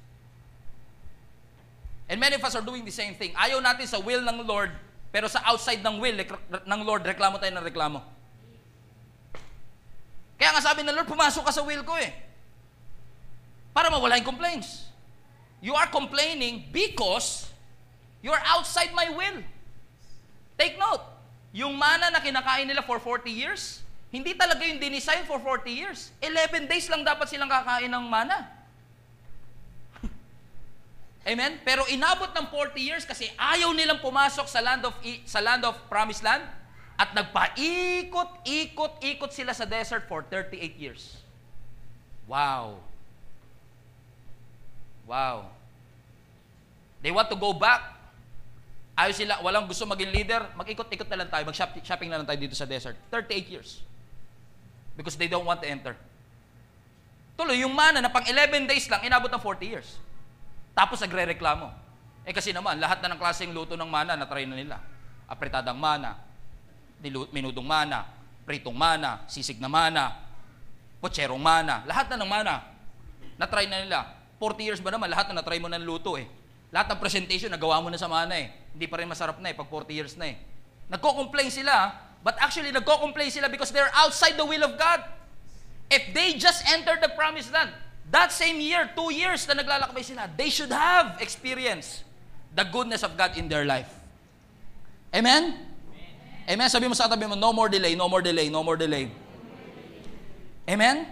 And many of us are doing the same thing. Ayaw natin sa will ng Lord, pero sa outside ng will ng Lord, reklamo tayo ng reklamo. Kaya nga sabi ng Lord, pumasok ka sa will ko eh. Para mawala yung complaints. You are complaining because you're outside my will. Take note, yung mana na kinakain nila for 40 years, hindi talaga yung dinisign for 40 years. 11 days lang dapat silang kakain ng mana. Amen? Pero inabot ng 40 years kasi ayaw nilang pumasok sa land of sa land of promised land at nagpaikot, ikot, ikot sila sa desert for 38 years. Wow. Wow. They want to go back. Ayaw sila, walang gusto maging leader, mag-ikot-ikot na lang tayo, mag-shopping na lang tayo dito sa desert. 38 years. Because they don't want to enter. Tuloy, yung mana na pang 11 days lang, inabot ng 40 years. Tapos nagre-reklamo. Eh kasi naman, lahat na ng klaseng luto ng mana, na-try na nila. Apretadang mana, minudong mana, pritong mana, sisig na mana, potserong mana, lahat na ng mana. Na-try na nila. 40 years ba naman, lahat na na-try mo ng luto eh. Lahat ng presentation, nagawa mo na sa mana eh. Hindi pa rin masarap na eh, pag 40 years na eh. Nagko-complain sila, but actually nagko-complain sila because they're outside the will of God. If they just entered the promised land, That same year, two years na naglalakbay sila, they should have experienced the goodness of God in their life. Amen? Amen? Amen? Sabi mo sa katabi mo, no more delay, no more delay, no more delay. Amen?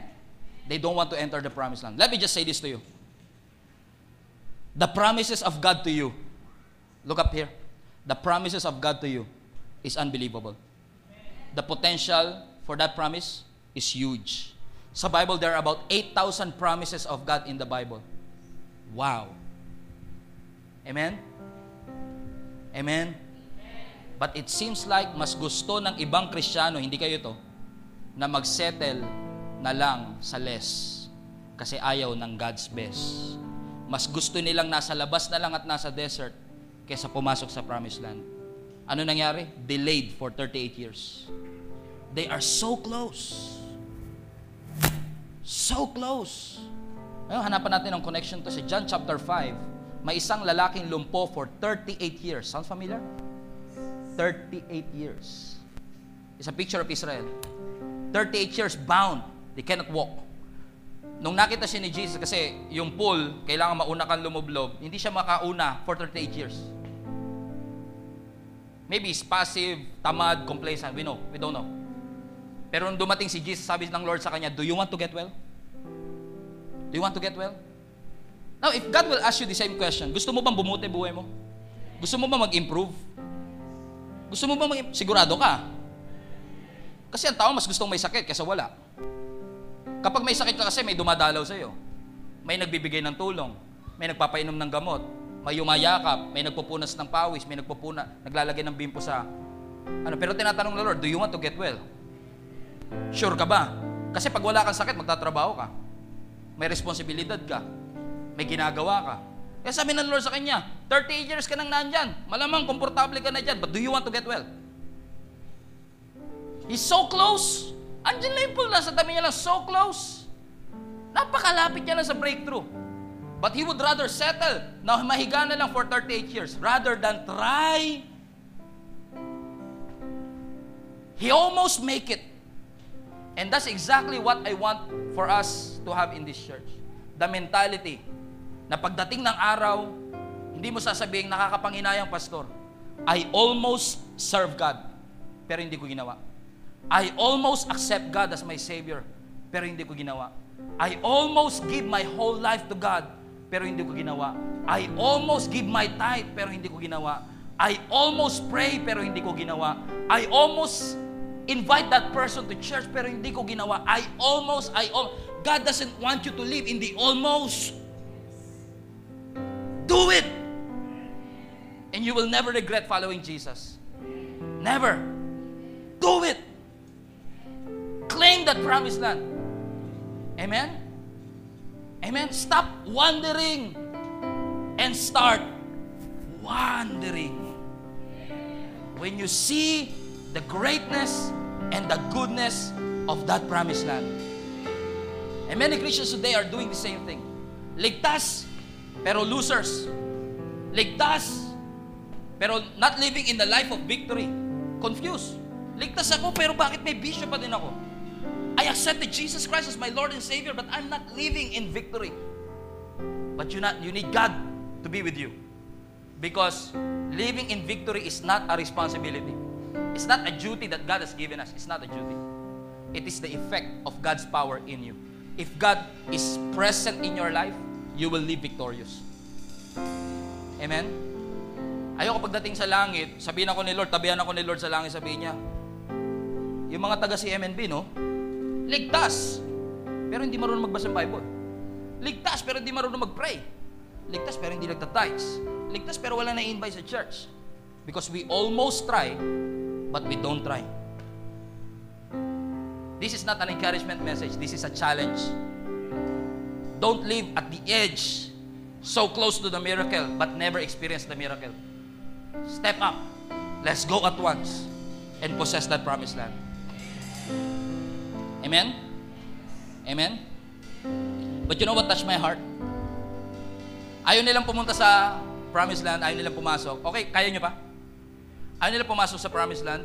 They don't want to enter the promised land. Let me just say this to you. The promises of God to you, look up here. The promises of God to you is unbelievable. The potential for that promise is huge. Sa Bible, there are about 8,000 promises of God in the Bible. Wow. Amen? Amen? But it seems like mas gusto ng ibang Kristiyano, hindi kayo to, na magsettle na lang sa less kasi ayaw ng God's best. Mas gusto nilang nasa labas na lang at nasa desert kaysa pumasok sa promised land. Ano nangyari? Delayed for 38 years. They are so close. So close. Ngayon, hanapan natin ang connection to si John chapter 5. May isang lalaking lumpo for 38 years. Sounds familiar? 38 years. It's a picture of Israel. 38 years bound. They cannot walk. Nung nakita siya ni Jesus, kasi yung pool, kailangan mauna kang lumublob, hindi siya makauna for 38 years. Maybe he's passive, tamad, complacent. We know. We don't know. Pero nung dumating si Jesus, sabi ng Lord sa kanya, Do you want to get well? Do you want to get well? Now, if God will ask you the same question, gusto mo bang bumuti buhay mo? Gusto mo ba mag-improve? Gusto mo ba mag Sigurado ka? Kasi ang tao mas gustong may sakit kaysa wala. Kapag may sakit ka kasi, may dumadalaw sa iyo. May nagbibigay ng tulong. May nagpapainom ng gamot. May yumayakap. May nagpupunas ng pawis. May nagpupuna, naglalagay ng bimpo sa... Ano, pero tinatanong ng Lord, do you want to get well? Sure ka ba? Kasi pag wala kang sakit, magtatrabaho ka. May responsibilidad ka. May ginagawa ka. Kaya sabi ng Lord sa kanya, 38 years ka nang nandyan. Malamang, komportable ka na dyan. But do you want to get well? He's so close. Andiyan lang yung pool. Nasa tabi niya lang, so close. Napakalapit niya lang sa breakthrough. But he would rather settle na mahiga na lang for 38 years rather than try. He almost make it. And that's exactly what I want for us to have in this church. The mentality na pagdating ng araw, hindi mo sasabihin nakakapanginayang pastor, I almost serve God, pero hindi ko ginawa. I almost accept God as my Savior, pero hindi ko ginawa. I almost give my whole life to God, pero hindi ko ginawa. I almost give my tithe, pero hindi ko ginawa. I almost pray pero hindi ko ginawa. I almost invite that person to church pero hindi ko ginawa. I almost, I al- God doesn't want you to live in the almost. Do it. And you will never regret following Jesus. Never. Do it. That promised land. Amen? Amen? Stop wandering and start wandering. When you see the greatness and the goodness of that promised land. And many Christians today are doing the same thing. Ligtas, pero losers. Ligtas, pero not living in the life of victory. Confused. Ligtas ako, pero bakit may bisyo pa din ako? Accepted Jesus Christ as my Lord and Savior, but I'm not living in victory. But you not you need God to be with you. Because living in victory is not a responsibility. It's not a duty that God has given us. It's not a duty. It is the effect of God's power in you. If God is present in your life, you will live victorious. Amen? Ayoko pagdating sa langit, sabihin ako ni Lord, tabihan ako ni Lord sa langit, sabihin niya, yung mga taga si MNB, no? Ligtas, pero hindi marunong magbasa ng Bible. Ligtas, pero hindi marunong mag-pray. Ligtas, pero hindi nagtatides. Ligtas, pero wala na-invite sa church. Because we almost try, but we don't try. This is not an encouragement message. This is a challenge. Don't live at the edge, so close to the miracle, but never experience the miracle. Step up. Let's go at once and possess that promised land. Amen? Amen? But you know what touched my heart? Ayaw nilang pumunta sa promised land, ayaw nilang pumasok. Okay, kaya nyo pa? Ayaw nilang pumasok sa promised land.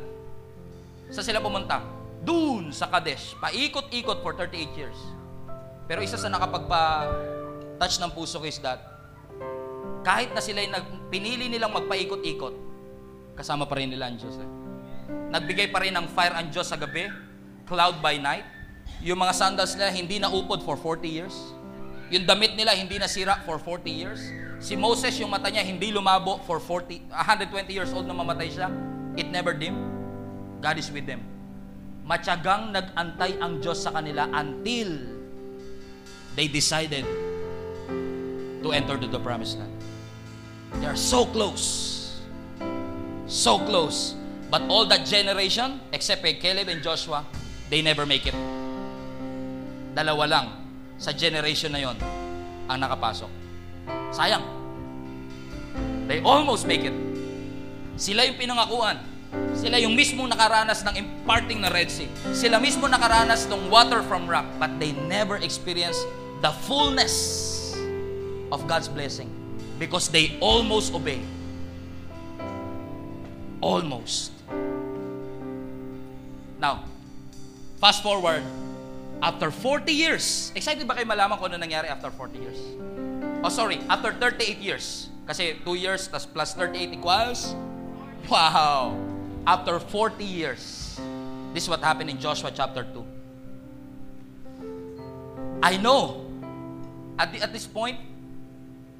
Sa sila pumunta? Doon sa Kadesh. Paikot-ikot for 38 years. Pero isa sa nakapagpa-touch ng puso ko is that, kahit na sila nag, pinili nilang magpaikot-ikot, kasama pa rin nila ang Diyos. Eh. Nagbigay pa rin ng fire ang Diyos sa gabi, cloud by night. Yung mga sandals nila hindi na upod for 40 years. Yung damit nila hindi nasira for 40 years. Si Moses, yung mata niya hindi lumabo for 40, 120 years old nung mamatay siya. It never dim. God is with them. Matyagang nag-antay ang Diyos sa kanila until they decided to enter to the promised land. They are so close. So close. But all that generation, except Caleb and Joshua, they never make it. Dalawa lang sa generation na yon ang nakapasok. Sayang. They almost make it. Sila yung pinangakuan. Sila yung mismong nakaranas ng imparting na Red Sea. Sila mismo nakaranas ng water from rock. But they never experienced the fullness of God's blessing because they almost obey. Almost. Now, fast forward, after 40 years, excited ba kayo malaman kung ano nangyari after 40 years? Oh, sorry, after 38 years. Kasi 2 years plus, plus 38 equals, wow, after 40 years, this is what happened in Joshua chapter 2. I know, at, the, at this point,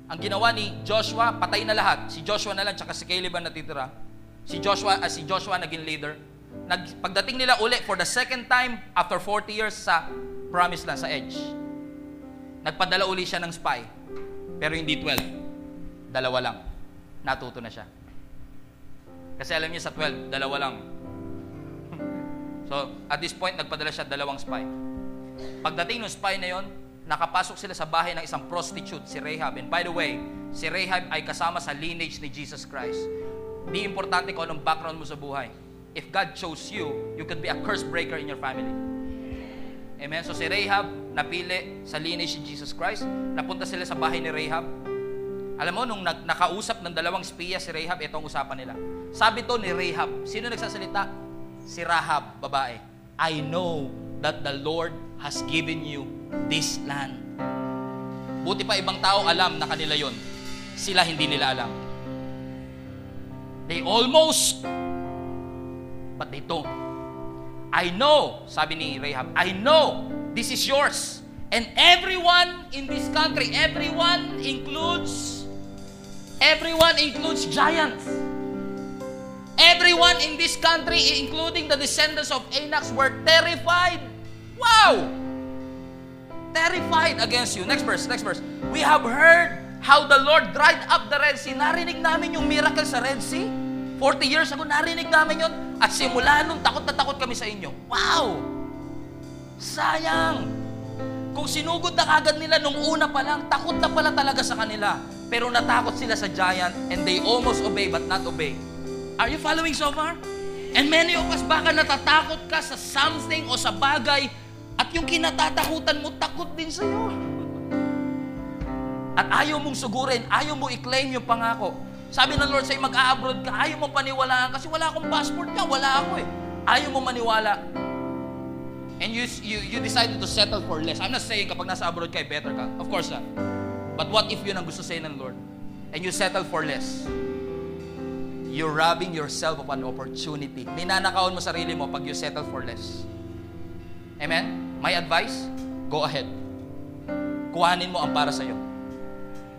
ang ginawa ni Joshua, patay na lahat. Si Joshua na lang, tsaka si Caleb ang natitira. Si Joshua, uh, si Joshua naging leader. Nag, pagdating nila uli for the second time after 40 years sa promised land, sa edge. Nagpadala uli siya ng spy. Pero hindi 12. Dalawa lang. Natuto na siya. Kasi alam niya sa 12, dalawa lang. so, at this point, nagpadala siya dalawang spy. Pagdating ng spy na yon, nakapasok sila sa bahay ng isang prostitute, si Rahab. And by the way, si Rahab ay kasama sa lineage ni Jesus Christ. Di importante kung anong background mo sa buhay. If God chose you, you could be a curse breaker in your family. Amen? So si Rahab, napili sa lineage ni Jesus Christ. Napunta sila sa bahay ni Rahab. Alam mo, nung nakausap ng dalawang spiya si Rahab, ito ang usapan nila. Sabi to ni Rahab, sino nagsasalita? Si Rahab, babae. I know that the Lord has given you this land. Buti pa ibang tao alam na kanila yon. Sila hindi nila alam. They almost, but they don't. I know, sabi ni Rahab, I know this is yours. And everyone in this country, everyone includes, everyone includes giants. Everyone in this country, including the descendants of Enoch, were terrified. Wow! Terrified against you. Next verse, next verse. We have heard how the Lord dried up the Red Sea. Narinig namin yung miracle sa Red Sea. 40 years ago, narinig namin yon At simula nung takot na takot kami sa inyo. Wow! Sayang! Kung sinugod na kagad nila nung una pa lang, takot na pala talaga sa kanila. Pero natakot sila sa giant and they almost obey but not obey. Are you following so far? And many of us, baka natatakot ka sa something o sa bagay at yung kinatatakutan mo, takot din sa'yo. At ayaw mong sugurin, ayaw mo i-claim yung pangako. Sabi ng Lord sa'yo, mag-a-abroad ka, ayaw mo paniwalaan kasi wala akong passport ka, wala ako eh. Ayaw mo maniwala. And you, you, you decided to settle for less. I'm not saying kapag nasa abroad ka, eh, better ka. Of course not. But what if yun ang gusto sa'yo ng Lord? And you settle for less. You're robbing yourself of an opportunity. Ninanakawan mo sarili mo pag you settle for less. Amen? My advice, go ahead. Kuhanin mo ang para sa'yo.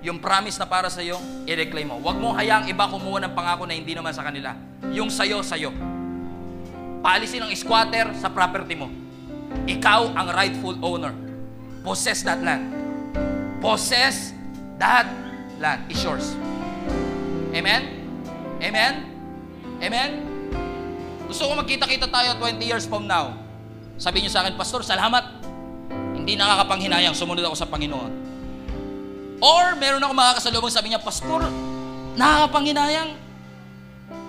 Yung promise na para sa'yo, i-reclaim mo. Huwag mo hayaang iba kumuha ng pangako na hindi naman sa kanila. Yung sa'yo, sa'yo. Paalisin ng squatter sa property mo. Ikaw ang rightful owner. Possess that land. Possess that land. It's yours. Amen? Amen? Amen? Gusto ko magkita-kita tayo 20 years from now. Sabi niyo sa akin, Pastor, salamat. Hindi nakakapanghinayang sumunod ako sa Panginoon. Or meron ako makakasalubong sabi niya, Pastor, nakakapanghinayang.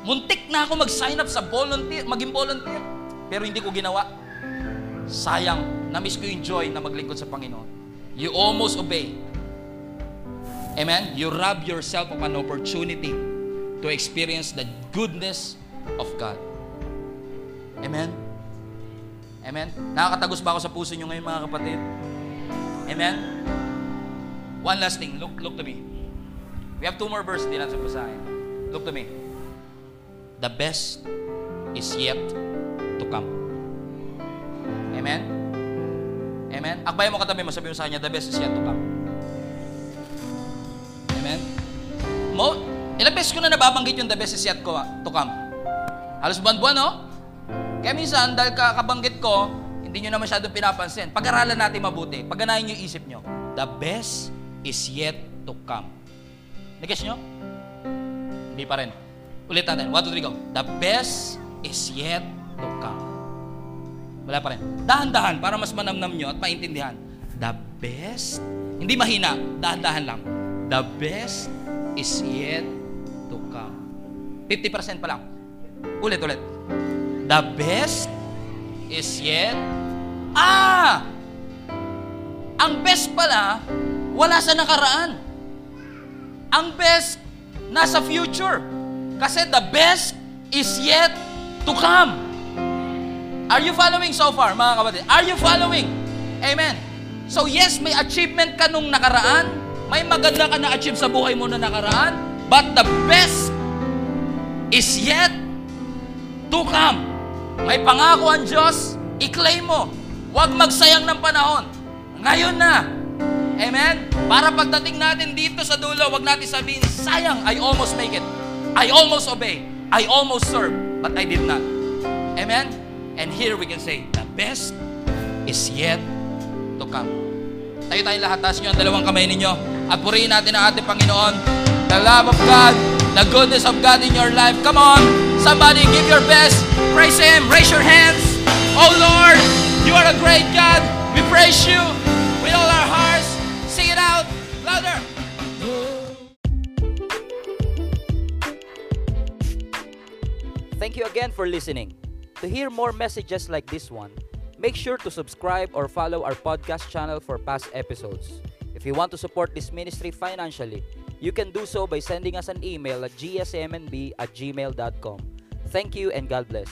Muntik na ako mag-sign up sa volunteer, maging volunteer. Pero hindi ko ginawa. Sayang, na-miss ko yung joy na maglingkod sa Panginoon. You almost obey. Amen? You rob yourself of an opportunity to experience the goodness of God. Amen? Amen? Nakakatagos ba ako sa puso nyo ngayon mga kapatid? Amen? One last thing. Look, look to me. We have two more verses din natin sa. Look to me. The best is yet to come. Amen? Amen? Akbay mo katabi mo, sabi mo sa kanya, the best is yet to come. Amen? Mo, ilang beses ko na nababanggit yung the best is yet to come. Halos buwan-buwan, no? Kaya minsan, dahil kakabanggit ko, hindi nyo na masyadong pinapansin. Pag-aralan natin mabuti. Pagganahin nyo yung isip nyo. The best is yet to come. Nag-guess nyo? Hindi pa rin. Ulit natin. One, two, three, go. The best is yet to come. Wala pa rin. Dahan-dahan para mas manamnam nyo at maintindihan. The best, hindi mahina, dahan-dahan lang. The best is yet to come. 50% pa lang. Ulit, ulit. The best is yet... Ah! Ang best pala, wala sa nakaraan. Ang best, nasa future. Kasi the best is yet to come. Are you following so far, mga kapatid? Are you following? Amen. So yes, may achievement ka nung nakaraan. May maganda ka na-achieve sa buhay mo na nakaraan. But the best is yet to come. May pangako ang Diyos, i-claim mo. Huwag magsayang ng panahon. Ngayon na. Amen? Para pagdating natin dito sa dulo, huwag natin sabihin, sayang, I almost make it. I almost obey. I almost serve, but I did not. Amen? And here we can say, the best is yet to come. Tayo tayo lahat, taas nyo ang dalawang kamay ninyo at purihin natin ang ating Panginoon. The love of God, the goodness of God in your life. Come on, somebody give your best. Praise Him. Raise your hands. Oh Lord, you are a great God. We praise you Thank you again for listening. To hear more messages like this one, make sure to subscribe or follow our podcast channel for past episodes. If you want to support this ministry financially, you can do so by sending us an email at gsmnb at gmail.com. Thank you and God bless.